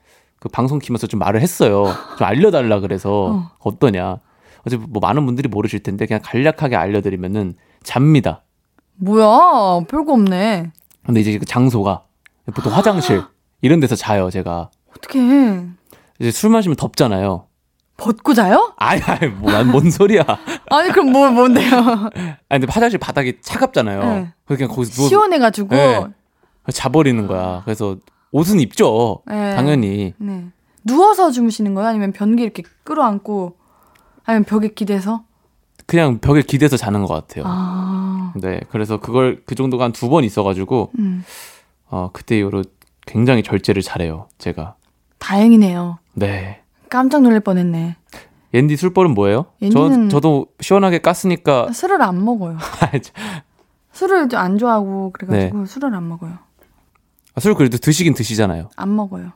그 방송 키면서 좀 말을 했어요. 좀 알려달라 그래서, 어. 어. 떠냐 어제 뭐 많은 분들이 모르실 텐데, 그냥 간략하게 알려드리면은, 잡니다. 뭐야, 별거 없네. 근데 이제 그 장소가, 보통 화장실, 이런 데서 자요, 제가. 어떻게 이제 술 마시면 덥잖아요. 벗고 자요? 아이, 아이, 뭐, 난뭔 소리야. 아니 그럼 뭐 뭔데요? 아니, 근데 화장실 바닥이 차갑잖아요. 네. 그래서 그냥 거기서 누워 시원해가지고. 네. 자버리는 거야. 그래서 옷은 입죠. 네. 당연히. 네. 누워서 주무시는 거예요? 아니면 변기 이렇게 끌어안고 아니면 벽에 기대서? 그냥 벽에 기대서 자는 것 같아요. 아, 네. 그래서 그걸 그 정도가 한 두 번 있어가지고 음, 어, 그때 이후로 굉장히 절제를 잘해요. 제가. 다행이네요. 네. 깜짝 놀랄 뻔했네. 옌디 술버릇 뭐예요? 옌디는- 저 저도 시원하게 깠으니까 술을 안 먹어요. 술을 좀 안 좋아하고 그래가지고 네. 술을 안 먹어요. 아, 술 그래도 드시긴 드시잖아요. 안 먹어요.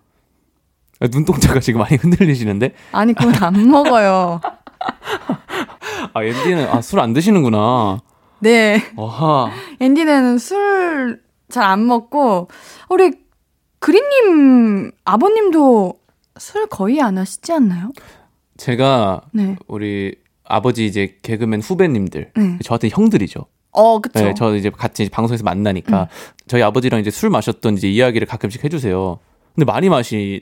아, 눈동자가 지금 많이 흔들리시는데. 아니 그건 안 먹어요. 아 옌디는 아, 술 안 드시는구나. 네. 어하. 앤디는 술 잘 안 먹고 우리 그린님 아버님도 술 거의 안 하시지 않나요? 제가 네. 우리 아버지 이제 개그맨 후배님들 네. 저한테 형들이죠. 어, 그쵸. 네, 저 이제 같이 방송에서 만나니까 저희 아버지랑 이제 술 마셨던 이제 이야기를 가끔씩 해주세요. 근데 많이 마시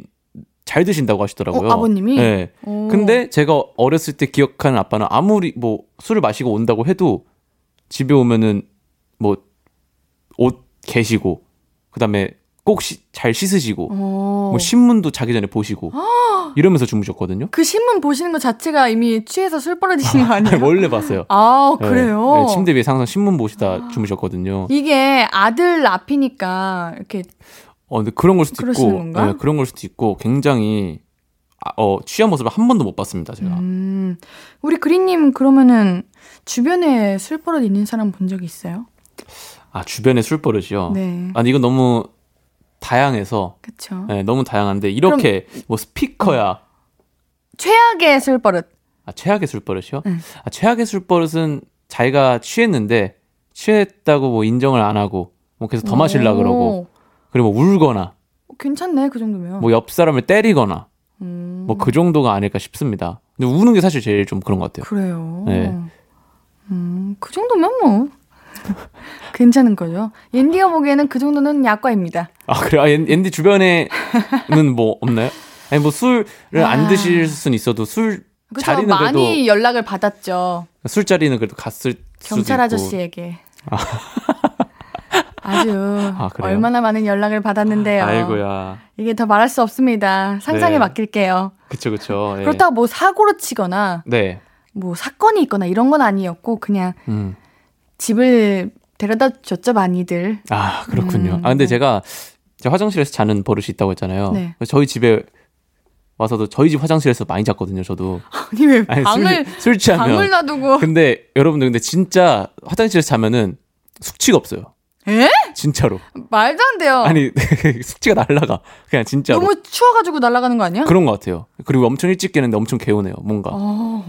잘 드신다고 하시더라고요. 어, 아버님이? 네. 오. 근데 제가 어렸을 때 기억하는 아빠는 아무리 뭐 술을 마시고 온다고 해도 집에 오면은 뭐옷 개시고 그다음에 꼭 잘 씻으시고 어. 뭐 신문도 자기 전에 보시고 이러면서 주무셨거든요. 그 신문 보시는 것 자체가 이미 취해서 술 버릇이신 거 아니에요? 원래 봤어요. 아, 네. 그래요? 네, 침대 위에 항상 신문 보시다 주무셨거든요. 이게 아들 앞이니까 이렇게 어, 근데 그런 걸 수도 있고? 네, 그런 걸 수도 있고, 굉장히, 아, 어, 취한 모습을 한 번도 못 봤습니다, 제가. 음. 우리 그린님 그러면은 주변에 술 버릇 있는 사람 본 적 있어요? 아, 주변에 술 버릇이요? 네. 아니, 이건 너무 다양해서, 그쵸. 네, 너무 다양한데, 이렇게, 뭐, 스피커야. 최악의 술 버릇. 아, 최악의 술 버릇이요? 응. 아, 최악의 술 버릇은 자기가 취했는데, 취했다고 뭐 인정을 안 하고, 뭐 계속 더 마실라 그러고, 오, 그리고 뭐 울거나, 괜찮네, 그 정도면. 뭐 옆 사람을 때리거나, 음, 뭐그 정도가 아닐까 싶습니다. 근데 우는 게 사실 제일 좀 그런 것 같아요. 그래요. 네. 음, 그 정도면 뭐. 괜찮은 거죠. 옌디가 보기에는 그 정도는 약과입니다. 아 그래? 아, 옌- 옌디 주변에는 뭐 없나요? 아니 뭐 술을 안 아. 드실 수는 있어도 술 그죠? 자리는 많이 그래도 연락을 받았죠. 술자리는 그래도 갔을 경찰. 아저씨에게. 아주 아, 그래요? 얼마나 많은 연락을 받았는데요. 아이고야. 이게 더 말할 수 없습니다. 상상에 네. 맡길게요. 그쵸 그쵸. 예. 그렇다고 뭐 사고로 치거나 네. 뭐 사건이 있거나 이런 건 아니었고 그냥 음. 집을 데려다 줬죠 많이들. 아 그렇군요. 음, 아 근데 네. 제가 화장실에서 자는 버릇이 있다고 했잖아요. 네. 저희 집에 와서도 저희 집 화장실에서 많이 잤거든요. 저도. 아니 왜 아니, 방을 술, 술 취하면. 방을 놔두고 근데 여러분들 근데 진짜 화장실에서 자면은 숙취가 없어요. 에? 진짜로. 말도 안 돼요. 아니 숙취가 날라가. 그냥 진짜로. 너무 추워가지고 날아가는 거 아니야? 그런 것 같아요. 그리고 엄청 일찍 깨는데 엄청 개운해요. 뭔가 어,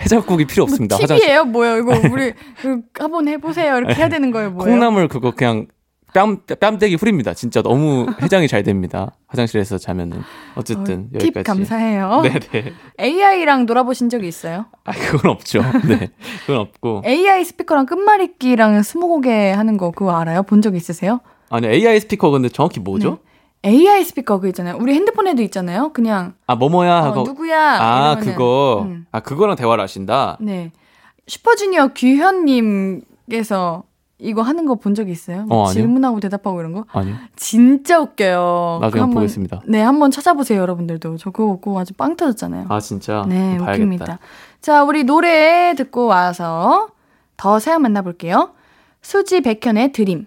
해장국이 필요 없습니다. 뭐 팁이에요 뭐예요 이거 우리 그 한번 해보세요 이렇게 해야 되는 거예요 뭐예요? 콩나물 그거 그냥 뺨 뺨때기 후립니다. 진짜 너무 해장이 잘 됩니다. 화장실에서 자면은 어쨌든 어, 팁 여기까지. 감사해요. 네네. AI랑 놀아보신 적이 있어요? 아 그건 없죠. 네, 그건 없고. AI 스피커랑 끝말잇기랑 스무고개 하는 거 그거 알아요? 본 적 있으세요? 아니 AI 스피커 근데 정확히 뭐죠? 네. AI 스피커 그 있잖아요. 우리 핸드폰에도 있잖아요. 그냥 아 뭐뭐야 어, 하고. 누구야? 아 이러면은, 그거. 음. 아 그거랑 대화를 하신다. 네. 슈퍼주니어 규현님께서 이거 하는 거 본 적 있어요? 뭐 어. 질문하고 대답하고 이런 거? 아니요. 진짜 웃겨요. 나중에 한번 보겠습니다. 네, 한번 찾아보세요, 여러분들도. 저 그거 보고 아주 빵 터졌잖아요. 아 진짜. 네, 봐야겠다. 웃깁니다. 자, 우리 노래 듣고 와서 더 사연 만나볼게요. 수지 백현의 드림.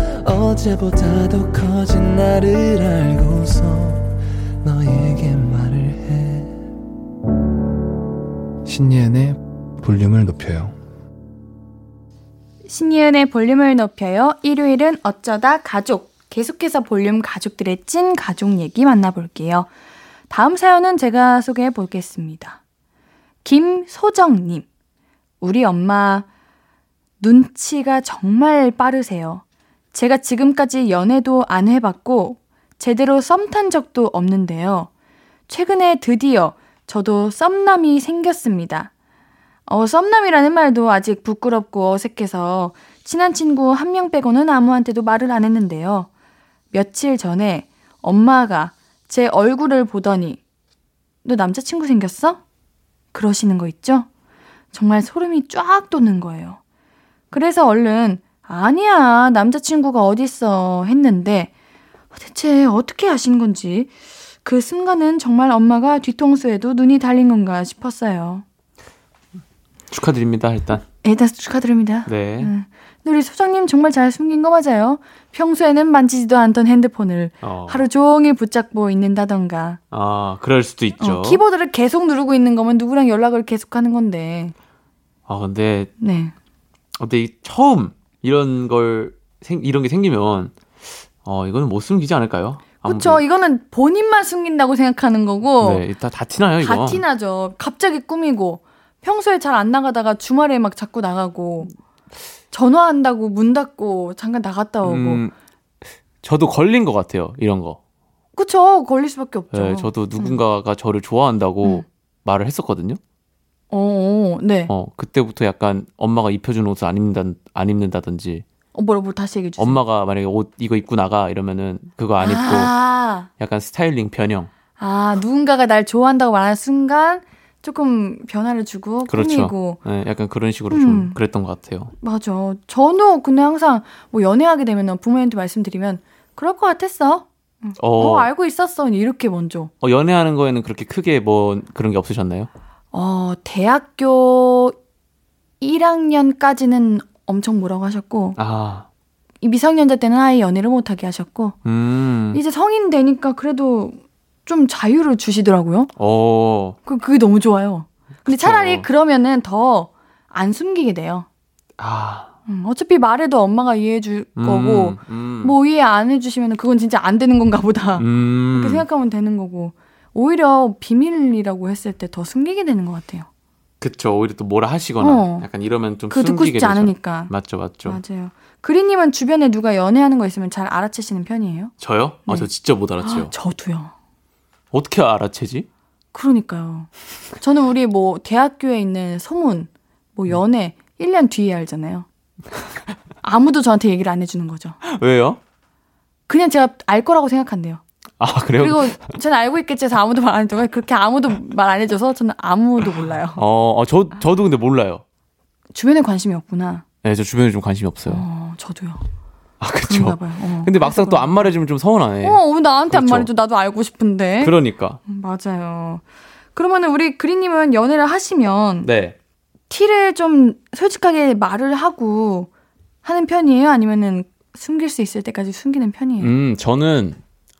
어제보다 더 커진 나를 알고서 너에게 말을 해 신예은의 볼륨을 높여요. 신예은의 볼륨을 높여요. 일요일은 어쩌다 가족. 계속해서 볼륨 가족들의 찐 가족 얘기 만나볼게요. 다음 사연은 제가 소개해 보겠습니다. 김소정님. 우리 엄마 눈치가 정말 빠르세요. 제가 지금까지 연애도 안 해봤고, 제대로 썸 탄 적도 없는데요. 최근에 드디어 저도 썸남이 생겼습니다. 어, 썸남이라는 말도 아직 부끄럽고 어색해서 친한 친구 한 명 빼고는 아무한테도 말을 안 했는데요. 며칠 전에 엄마가 제 얼굴을 보더니 너 남자친구 생겼어? 그러시는 거 있죠? 정말 소름이 쫙 돋는 거예요. 그래서 얼른 아니야 남자친구가 어딨어 했는데 대체 어떻게 아신 건지 그 순간은 정말 엄마가 뒤통수에도 눈이 달린 건가 싶었어요. 축하드립니다, 일단. 일단 축하드립니다. 네. 음. 근데 우리 소장님 정말 잘 숨긴 거 맞아요. 평소에는 만지지도 않던 핸드폰을 어. 하루 종일 붙잡고 있는다던가. 아, 그럴 수도 있죠. 어, 키보드를 계속 누르고 있는 거면 누구랑 연락을 계속 하는 건데. 아, 근데, 네. 근데 이 처음 이런 걸, 생, 이런 게 생기면, 어, 이거는 못 숨기지 않을까요? 그쵸. 아무리. 이거는 본인만 숨긴다고 생각하는 거고. 네, 다, 다 티나요, 이거. 다 티나죠. 갑자기 꾸미고. 평소에 잘 안 나가다가 주말에 막 자꾸 나가고. 전화한다고 문 닫고 잠깐 나갔다 오고. 음, 저도 걸린 것 같아요, 이런 거. 그쵸. 걸릴 수밖에 없죠. 네, 저도 누군가가 저를 좋아한다고 음. 말을 했었거든요. 어, 어, 네. 어, 그때부터 약간 엄마가 입혀준 옷을 안 입는다, 안 입는다든지, 어, 뭐라고 다시 얘기해 주세요. 엄마가 만약에 옷 이거 입고 나가 이러면은 그거 안 입고 아, 약간 스타일링 변형. 아, 누군가가 날 좋아한다고 말하는 순간 조금 변화를 주고 그렇죠. 꾸미고 네, 약간 그런 식으로 음. 좀 그랬던 것 같아요. 맞아. 저는 근데 항상 뭐 연애하게 되면 부모님한테 말씀드리면 그럴 것 같았어. 어, 어, 알고 있었어. 이렇게 먼저. 어, 연애하는 거에는 그렇게 크게 뭐 그런 게 없으셨나요? 어, 대학교 1학년까지는 엄청 뭐라고 하셨고 아, 이 미성년자 때는 아예 연애를 못하게 하셨고 음, 이제 성인 되니까 그래도 좀 자유를 주시더라고요. 어, 그 그게 너무 좋아요. 근데 그쵸. 차라리 그러면은 더 안 숨기게 돼요. 아, 음, 어차피 말해도 엄마가 이해해 줄 음, 거고 음, 뭐 이해 안 해주시면 그건 진짜 안 되는 건가 보다 음, 그렇게 생각하면 되는 거고 오히려 비밀이라고 했을 때 더 숨기게 되는 것 같아요. 그쵸. 오히려 또 뭐라 하시거나 어. 약간 이러면 좀 그거 듣고 숨기게 싶지 되죠. 않으니까. 맞죠, 맞죠. 맞아요. 그리님은 주변에 누가 연애하는 거 있으면 잘 알아채시는 편이에요? 저요? 아, 네. 저 진짜 못. 아, 저도요. 어떻게 알아채지? 그러니까요. 저는 우리 뭐 대학교에 있는 소문, 뭐 연애 1년 뒤에 알잖아요. 아무도 저한테 얘기를 안 해주는 거죠. 왜요? 그냥 제가 알 거라고 생각한대요. 아, 그래요? 그리고 저는 알고 있겠지 해서 아무도 말안 해주고 그렇게 아무도 말 안 해줘서 저는 아무도 몰라요. 어, 어, 저, 저도 근데 몰라요. 주변에 관심이 없구나. 네, 저 주변에 좀 관심이 없어요. 어, 저도요. 아, 그쵸. 어. 근데 막상 또 안 말해주면 좀 서운하네. 어, 왜 나한테 안 그렇죠. 말해줘? 나도 알고 싶은데. 그러니까. 음, 맞아요. 그러면은 우리 그리님은 연애를 하시면 네. 티를 좀 솔직하게 말을 하고 하는 편이에요? 아니면은 숨길 수 있을 때까지 숨기는 편이에요? 음, 저는,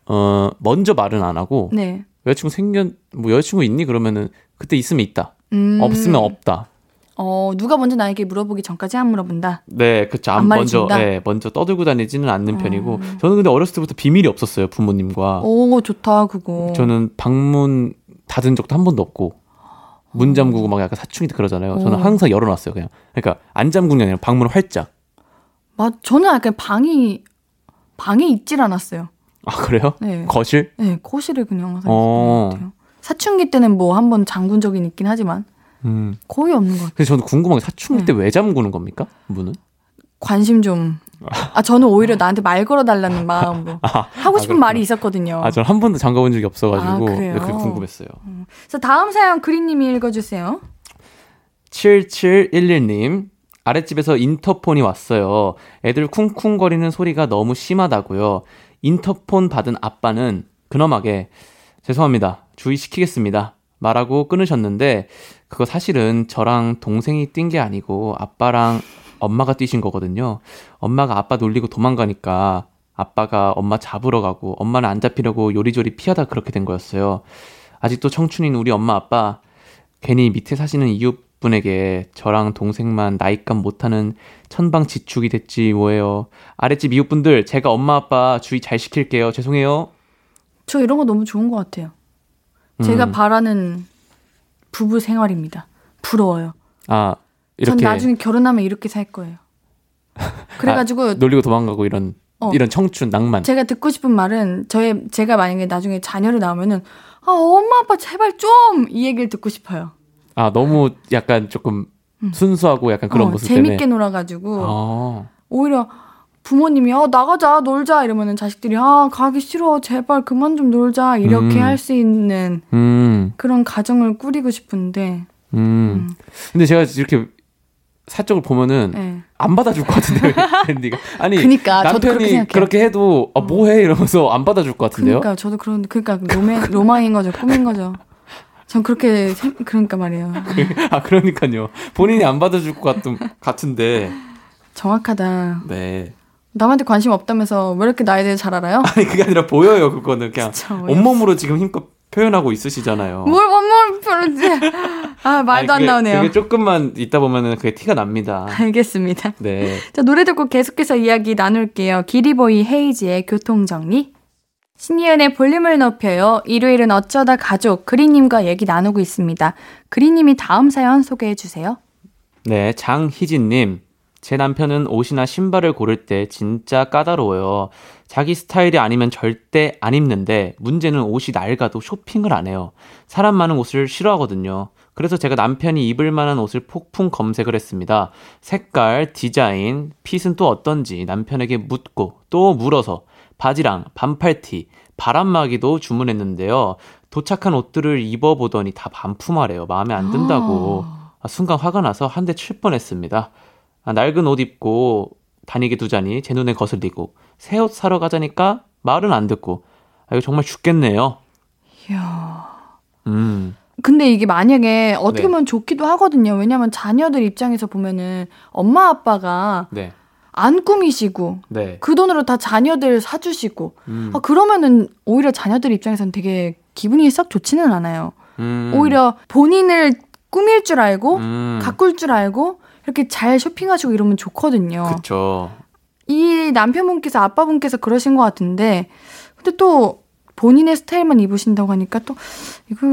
어, 먼저 말은 안 하고, 네. 여자친구 생겨, 뭐 여자친구 있니? 그러면은, 그때 있으면 있다. 음, 없으면 없다. 어, 누가 먼저 나에게 물어보기 전까지 안 물어본다. 네, 그쵸. 안안 먼저, 말해준다? 네, 먼저 떠들고 다니지는 않는 어. 편이고, 저는 근데 어렸을 때부터 비밀이 없었어요, 부모님과. 오, 좋다, 그거. 저는 방문 닫은 적도 한 번도 없고, 문 잠그고 막 약간 사춘기 때 그러잖아요. 저는 어. 항상 열어 놨어요, 그냥. 그러니까, 안 잠그는 게 아니라 방문을 활짝. 맞, 저는 약간 방이, 방에 있질 않았어요. 아, 그래요? 네. 거실? 네, 거실에 그냥 항상 어. 있었던 것 같아요. 사춘기 때는 뭐 한 번 잠근 적이 있긴 하지만 음. 거의 없는 것 같아요. 그래서 저는 궁금한 게 사춘기 네. 때왜 잠그는 겁니까? 문은? 관심 좀 아, 저는 오히려 나한테 말 걸어달라는 마음으로. 하고 싶은 아, 말이 있었거든요. 아, 저는 한 번도 잠가본 적이 없어가지고 아, 그래요? 네, 그게 궁금했어요. 그래서 다음 사연 그린님이 읽어주세요. 7711님, 아랫집에서 인터폰이 왔어요. 애들 쿵쿵거리는 소리가 너무 심하다고요. 인터폰 받은 아빠는 근엄하게 죄송합니다. 주의시키겠습니다. 말하고 끊으셨는데 그거 사실은 저랑 동생이 뛴 게 아니고 아빠랑 엄마가 뛰신 거거든요. 엄마가 아빠 놀리고 도망가니까 아빠가 엄마 잡으러 가고 엄마는 안 잡히려고 요리조리 피하다 그렇게 된 거였어요. 아직도 청춘인 우리 엄마 아빠 괜히 밑에 사시는 이웃 분에게 저랑 동생만 나이값 못하는 천방 지축이 됐지 뭐예요. 아랫집 이웃분들 제가 엄마 아빠 주의 잘 시킬게요. 죄송해요. 저 이런 거 너무 좋은 것 같아요. 제가 음. 바라는 부부 생활입니다. 부러워요. 아전 이렇게 나중에 결혼하면 이렇게 살 거예요. 그래가지고 놀리고 도망가고 이런 어. 이런 청춘 낭만. 제가 듣고 싶은 말은 저의 제가 만약에 나중에 자녀를 낳으면은 아 엄마 아빠 제발 좀 이 얘기를 듣고 싶어요. 아 너무 약간 조금 순수하고 약간 그런 어, 모습 재밌게 때문에. 놀아가지고 아, 오히려 부모님이 아 나가자 놀자 이러면은 자식들이 아 가기 싫어 제발 그만 좀 놀자 이렇게 음. 할수 있는 음, 그런 가정을 꾸리고 싶은데 음. 근데 제가 이렇게 사적으로 보면은 예. 안 받아줄 것 같은데 앤디가 아니 그니까, 저도 그렇게 남편이. 그렇게 해도 아, 뭐해 이러면서 안 받아줄 것 같은데요. 그러니까 저도 그런 그러니까 로맨 로망인 거죠 꿈인 거죠. 전 그렇게 생, 그러니까 말이에요. 아 그러니까요. 본인이 안 받아줄 것 같은 같은데. 정확하다. 네. 남한테 관심 없다면서 왜 이렇게 나에 대해 잘 알아요? 아니 그게 아니라 보여요 그거는 그냥. 온몸으로 지금 힘껏 표현하고 있으시잖아요. 뭘 원몰 별로지? 아 말도 아니, 그게- 안 나오네요. 그게 조금만 있다 보면은 그게 티가 납니다. 알겠습니다. 네. 자, 노래 듣고 계속해서 이야기 나눌게요. 기리보이 헤이지의 교통 정리. 신이은의 볼륨을 높여요. 일요일은 어쩌다 가족 그리님과 얘기 나누고 있습니다. 그리님이 다음 사연 소개해 주세요. 네, 장희진님. 제 남편은 옷이나 신발을 고를 때 진짜 까다로워요. 자기 스타일이 아니면 절대 안 입는데 문제는 옷이 낡아도 쇼핑을 안 해요. 사람 많은 옷을 싫어하거든요. 그래서 제가 남편이 입을 만한 옷을 폭풍 검색을 했습니다. 색깔, 디자인, 핏은 또 어떤지 남편에게 묻고 또 물어서 바지랑 반팔티, 바람막이도 주문했는데요. 도착한 옷들을 입어보더니 다 반품하래요. 마음에 안 든다고. 아, 순간 화가 나서 한 대 칠 뻔했습니다. 아, 낡은 옷 입고 다니게 두자니 제 눈에 거슬리고 새 옷 사러 가자니까 말은 안 듣고 아, 이거 정말 죽겠네요. 이야. 음, 근데 이게 만약에 어떻게 네. 보면 좋기도 하거든요. 왜냐면 자녀들 입장에서 보면은 엄마 아빠가 네, 안 꾸미시고 네. 그 돈으로 다 자녀들 사주시고 음, 아, 그러면은 오히려 자녀들 입장에서는 되게 기분이 썩 좋지는 않아요. 음, 오히려 본인을 꾸밀 줄 알고 음, 가꿀 줄 알고 이렇게 잘 쇼핑하시고 이러면 좋거든요. 그쵸. 이 남편분께서 아빠분께서 그러신 것 같은데 근데 또 본인의 스타일만 입으신다고 하니까 또 이거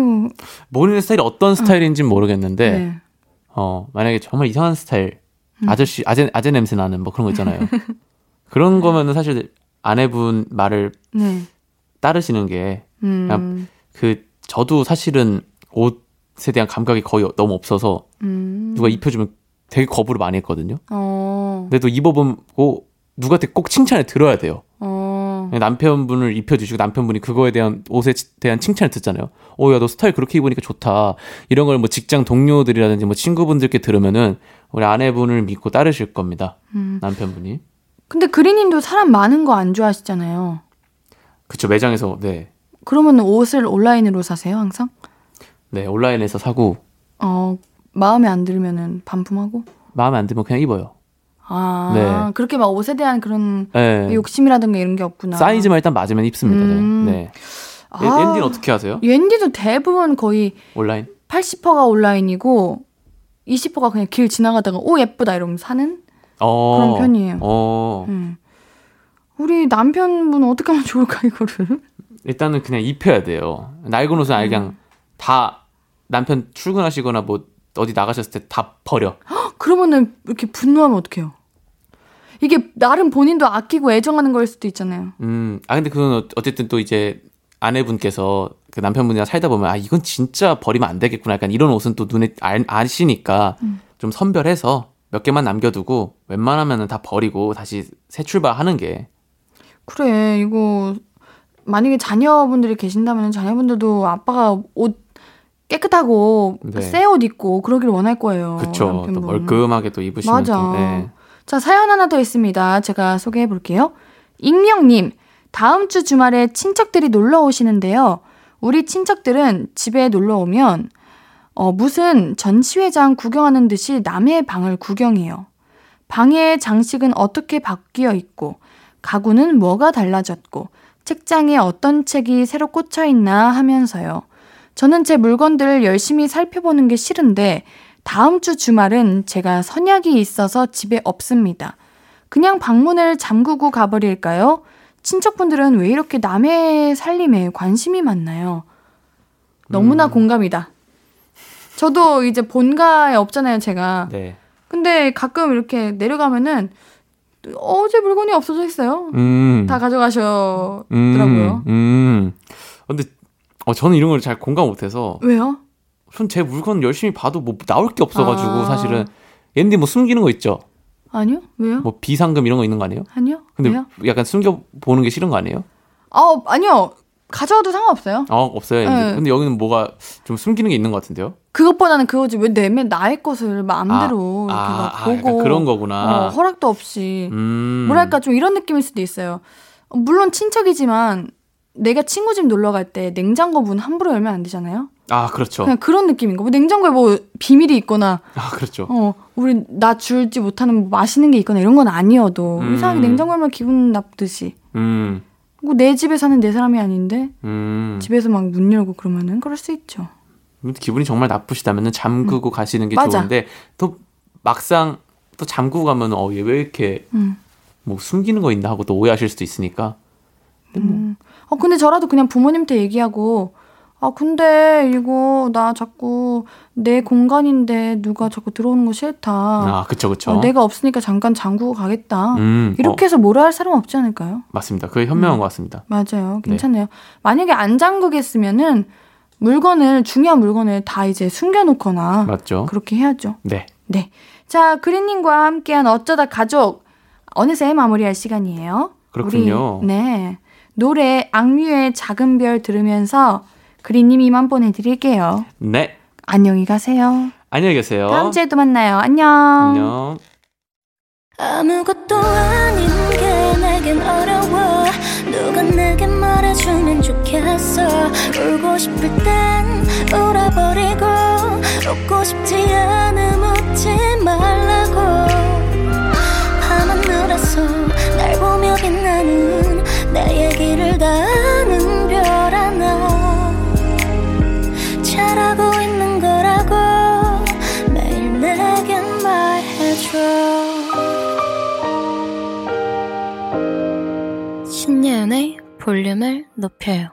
본인의 스타일이 어떤 스타일인지는 모르겠는데 네. 어 만약에 정말 이상한 스타일 아저씨 아재 아재 냄새 나는 뭐 그런 거 있잖아요. 그런 거면은 사실 아내분 말을 네. 따르시는 게 음. 그 저도 사실은 옷에 대한 감각이 거의 너무 없어서 음. 누가 입혀주면 되게 거부를 많이 했거든요. 어. 근데 또 입어보고 누구한테 꼭 칭찬을 들어야 돼요. 어. 남편분을 입혀주시고 남편분이 그거에 대한 옷에 치- 대한 칭찬을 듣잖아요. 어, 야, 너 스타일 그렇게 입으니까 좋다. 이런 걸 뭐 직장 동료들이라든지 뭐 친구분들께 들으면은 우리 아내분을 믿고 따르실 겁니다. 음. 남편분이. 근데 그린님도 사람 많은 거 안 좋아하시잖아요. 그쵸, 매장에서, 네. 그러면 옷을 온라인으로 사세요, 항상? 네, 온라인에서 사고, 어, 마음에 안 들면은 반품하고? 마음에 안 들면 그냥 입어요. 아, 네. 그렇게 막 옷에 대한 그런 네. 욕심이라든가 이런 게 없구나. 사이즈만 일단 맞으면 입습니다. 음. 네. 네. 아. 엔- 엔디는 어떻게 하세요? 옌디도 대부분 거의 온라인? 80%가 온라인이고 20%가 그냥 길 지나가다가 오 예쁘다 이러면 사는 어. 그런 편이에요. 어. 음. 우리 남편분은 어떻게 하면 좋을까 이거를? 일단은 그냥 입혀야 돼요. 낡은 옷은 아예 음. 그냥 다 남편 출근하시거나 뭐 어디 나가셨을 때 다 버려. 그러면은 이렇게 분노하면 어떡해요? 이게 나름 본인도 아끼고 애정하는 걸 수도 있잖아요. 음, 아 근데 그건 어- 어쨌든 또 이제 아내분께서 그 남편분이랑 살다 보면 아 이건 진짜 버리면 안 되겠구나. 약간 이런 옷은 또 눈에 알, 아시니까 음. 좀 선별해서 몇 개만 남겨두고 웬만하면 다 버리고 다시 새 출발하는 게 그래, 이거, 만약에 자녀분들이 계신다면 자녀분들도 아빠가 옷 깨끗하고 네. 새옷 입고 그러길 원할 거예요. 또 남편분. 멀끔하게 또 입으시면 맞아. 또 네. 자, 사연 하나 더 있습니다. 제가 소개해 볼게요. 익명님, 다음 주 주말에 친척들이 놀러 오시는데요. 우리 친척들은 집에 놀러 오면, 어, 무슨 전시회장 구경하는 듯이 남의 방을 구경해요. 방의 장식은 어떻게 바뀌어 있고, 가구는 뭐가 달라졌고, 책장에 어떤 책이 새로 꽂혀 있나 하면서요. 저는 제 물건들을 열심히 살펴보는 게 싫은데, 다음 주 주말은 제가 선약이 있어서 집에 없습니다. 그냥 방문을 잠그고 가버릴까요? 친척분들은 왜 이렇게 남의 살림에 관심이 많나요? 너무나 음. 공감이다. 저도 이제 본가에 없잖아요, 제가. 네. 근데 가끔 이렇게 내려가면은 어제 물건이 없어져 있어요. 음. 다 가져가셨더라고요. 음. 음. 근데 어, 저는 이런 걸 잘 공감 못해서 왜요? 전 제 물건 열심히 봐도 뭐 나올 게 없어가지고 아. 사실은 옌디 뭐 숨기는 거 있죠? 아니요? 왜요? 뭐 비상금 이런 거 있는 거 아니에요? 아니요? 근데 왜요? 약간 숨겨 보는 게 싫은 거 아니에요? 어, 아니요. 가져와도 상관없어요. 아 없어요. 네. 근데 여기는 뭐가 좀 숨기는 게 있는 것 같은데요? 그것보다는 그거지. 왜 내면 나의 것을 마음대로 이렇게 아, 막 아, 보고 그런 거구나. 어, 허락도 없이 음. 뭐랄까 좀 이런 느낌일 수도 있어요. 어, 물론 친척이지만 내가 친구 집 놀러 갈 때 냉장고 문 함부로 열면 안 되잖아요. 아 그렇죠. 그냥 그런 느낌인 거. 뭐 냉장고에 뭐 비밀이 있거나 아 그렇죠. 어 우리 나 줄지 못하는 뭐 맛있는 게 있거나 이런 건 아니어도 음. 이상하게 냉장고 열면 기분 나쁘듯이. 음. 뭐내 집에 사는 내 사람이 아닌데 음. 집에서 막 문 열고 그러면은 그럴 수 있죠. 기분이 정말 나쁘시다면은 잠그고 가시는 게 음. 맞아. 좋은데 또 막상 또 잠그고 가면 어얘 왜 이렇게 음. 뭐 숨기는 거 있나 하고 또 오해하실 수도 있으니까. 음. 어, 근데 저라도 그냥 부모님한테 얘기하고, 아, 근데 이거 나 자꾸 내 공간인데 누가 자꾸 들어오는 거 싫다. 아 그쵸 그쵸. 어, 내가 없으니까 잠깐 잠그고 가겠다. 음, 이렇게 어, 해서 뭐라 할 사람 없지 않을까요? 맞습니다. 그게 현명한 음. 것 같습니다. 맞아요. 괜찮네요. 만약에 안 잠그겠으면은 물건을, 중요한 물건을 다 이제 숨겨놓거나 맞죠? 그렇게 해야죠. 네. 네. 자, 그린님과 함께한 어쩌다 가족. 어느새 마무리할 시간이에요. 그렇군요. 우리, 네. 노래 악뮤의 작은 별 들으면서 그린님 이만 보내드릴게요. 네. 안녕히 가세요. 안녕히 계세요. 다음 주에도 만나요. 안녕. 안녕. 아무것도 아닌 게 내겐 어려워 누가 내게 말해주면 좋겠어 울고 싶을 땐 울어버리고 웃고 싶지 않음 웃지 말라고 밤하늘에서 날 보며 빛나는 내 얘기를 다 볼륨을 높여요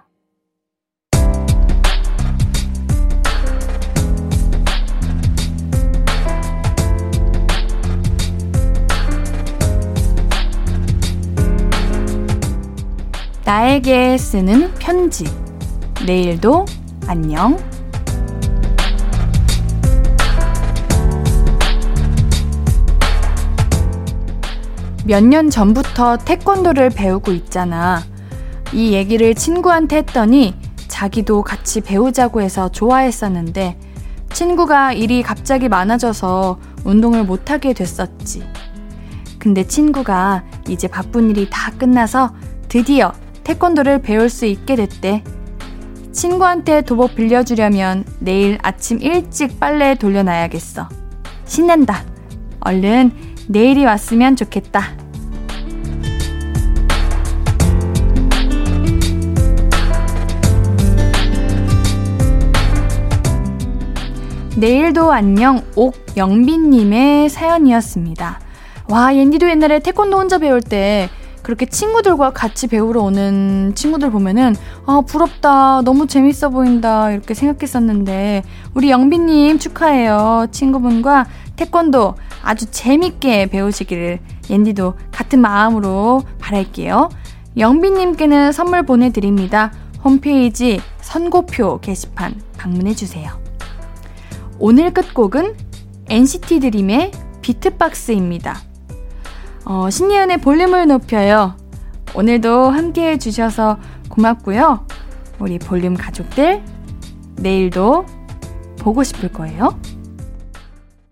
나에게 쓰는 편지. 내일도 안녕. 몇 년 전부터 태권도를 배우고 있잖아. 이 얘기를 친구한테 했더니 자기도 같이 배우자고 해서 좋아했었는데 친구가 일이 갑자기 많아져서 운동을 못하게 됐었지. 근데 친구가 이제 바쁜 일이 다 끝나서 드디어 태권도를 배울 수 있게 됐대. 친구한테 도복 빌려주려면 내일 아침 일찍 빨래 돌려놔야겠어. 신난다. 얼른 내일이 왔으면 좋겠다. 내일도 안녕 옥영빈님의 사연이었습니다. 와, 옌디도 옛날에 태권도 혼자 배울 때 그렇게 친구들과 같이 배우러 오는 친구들 보면은 아, 부럽다. 너무 재밌어 보인다. 이렇게 생각했었는데 우리 영빈님 축하해요. 친구분과 태권도 아주 재밌게 배우시기를 옌디도 같은 마음으로 바랄게요. 영빈님께는 선물 보내드립니다. 홈페이지 선고표 게시판 방문해주세요. 오늘 끝곡은 NCT 드림의 비트박스입니다. 어, 신예은의 볼륨을 높여요. 오늘도 함께 해주셔서 고맙고요. 우리 볼륨 가족들, 내일도 보고 싶을 거예요.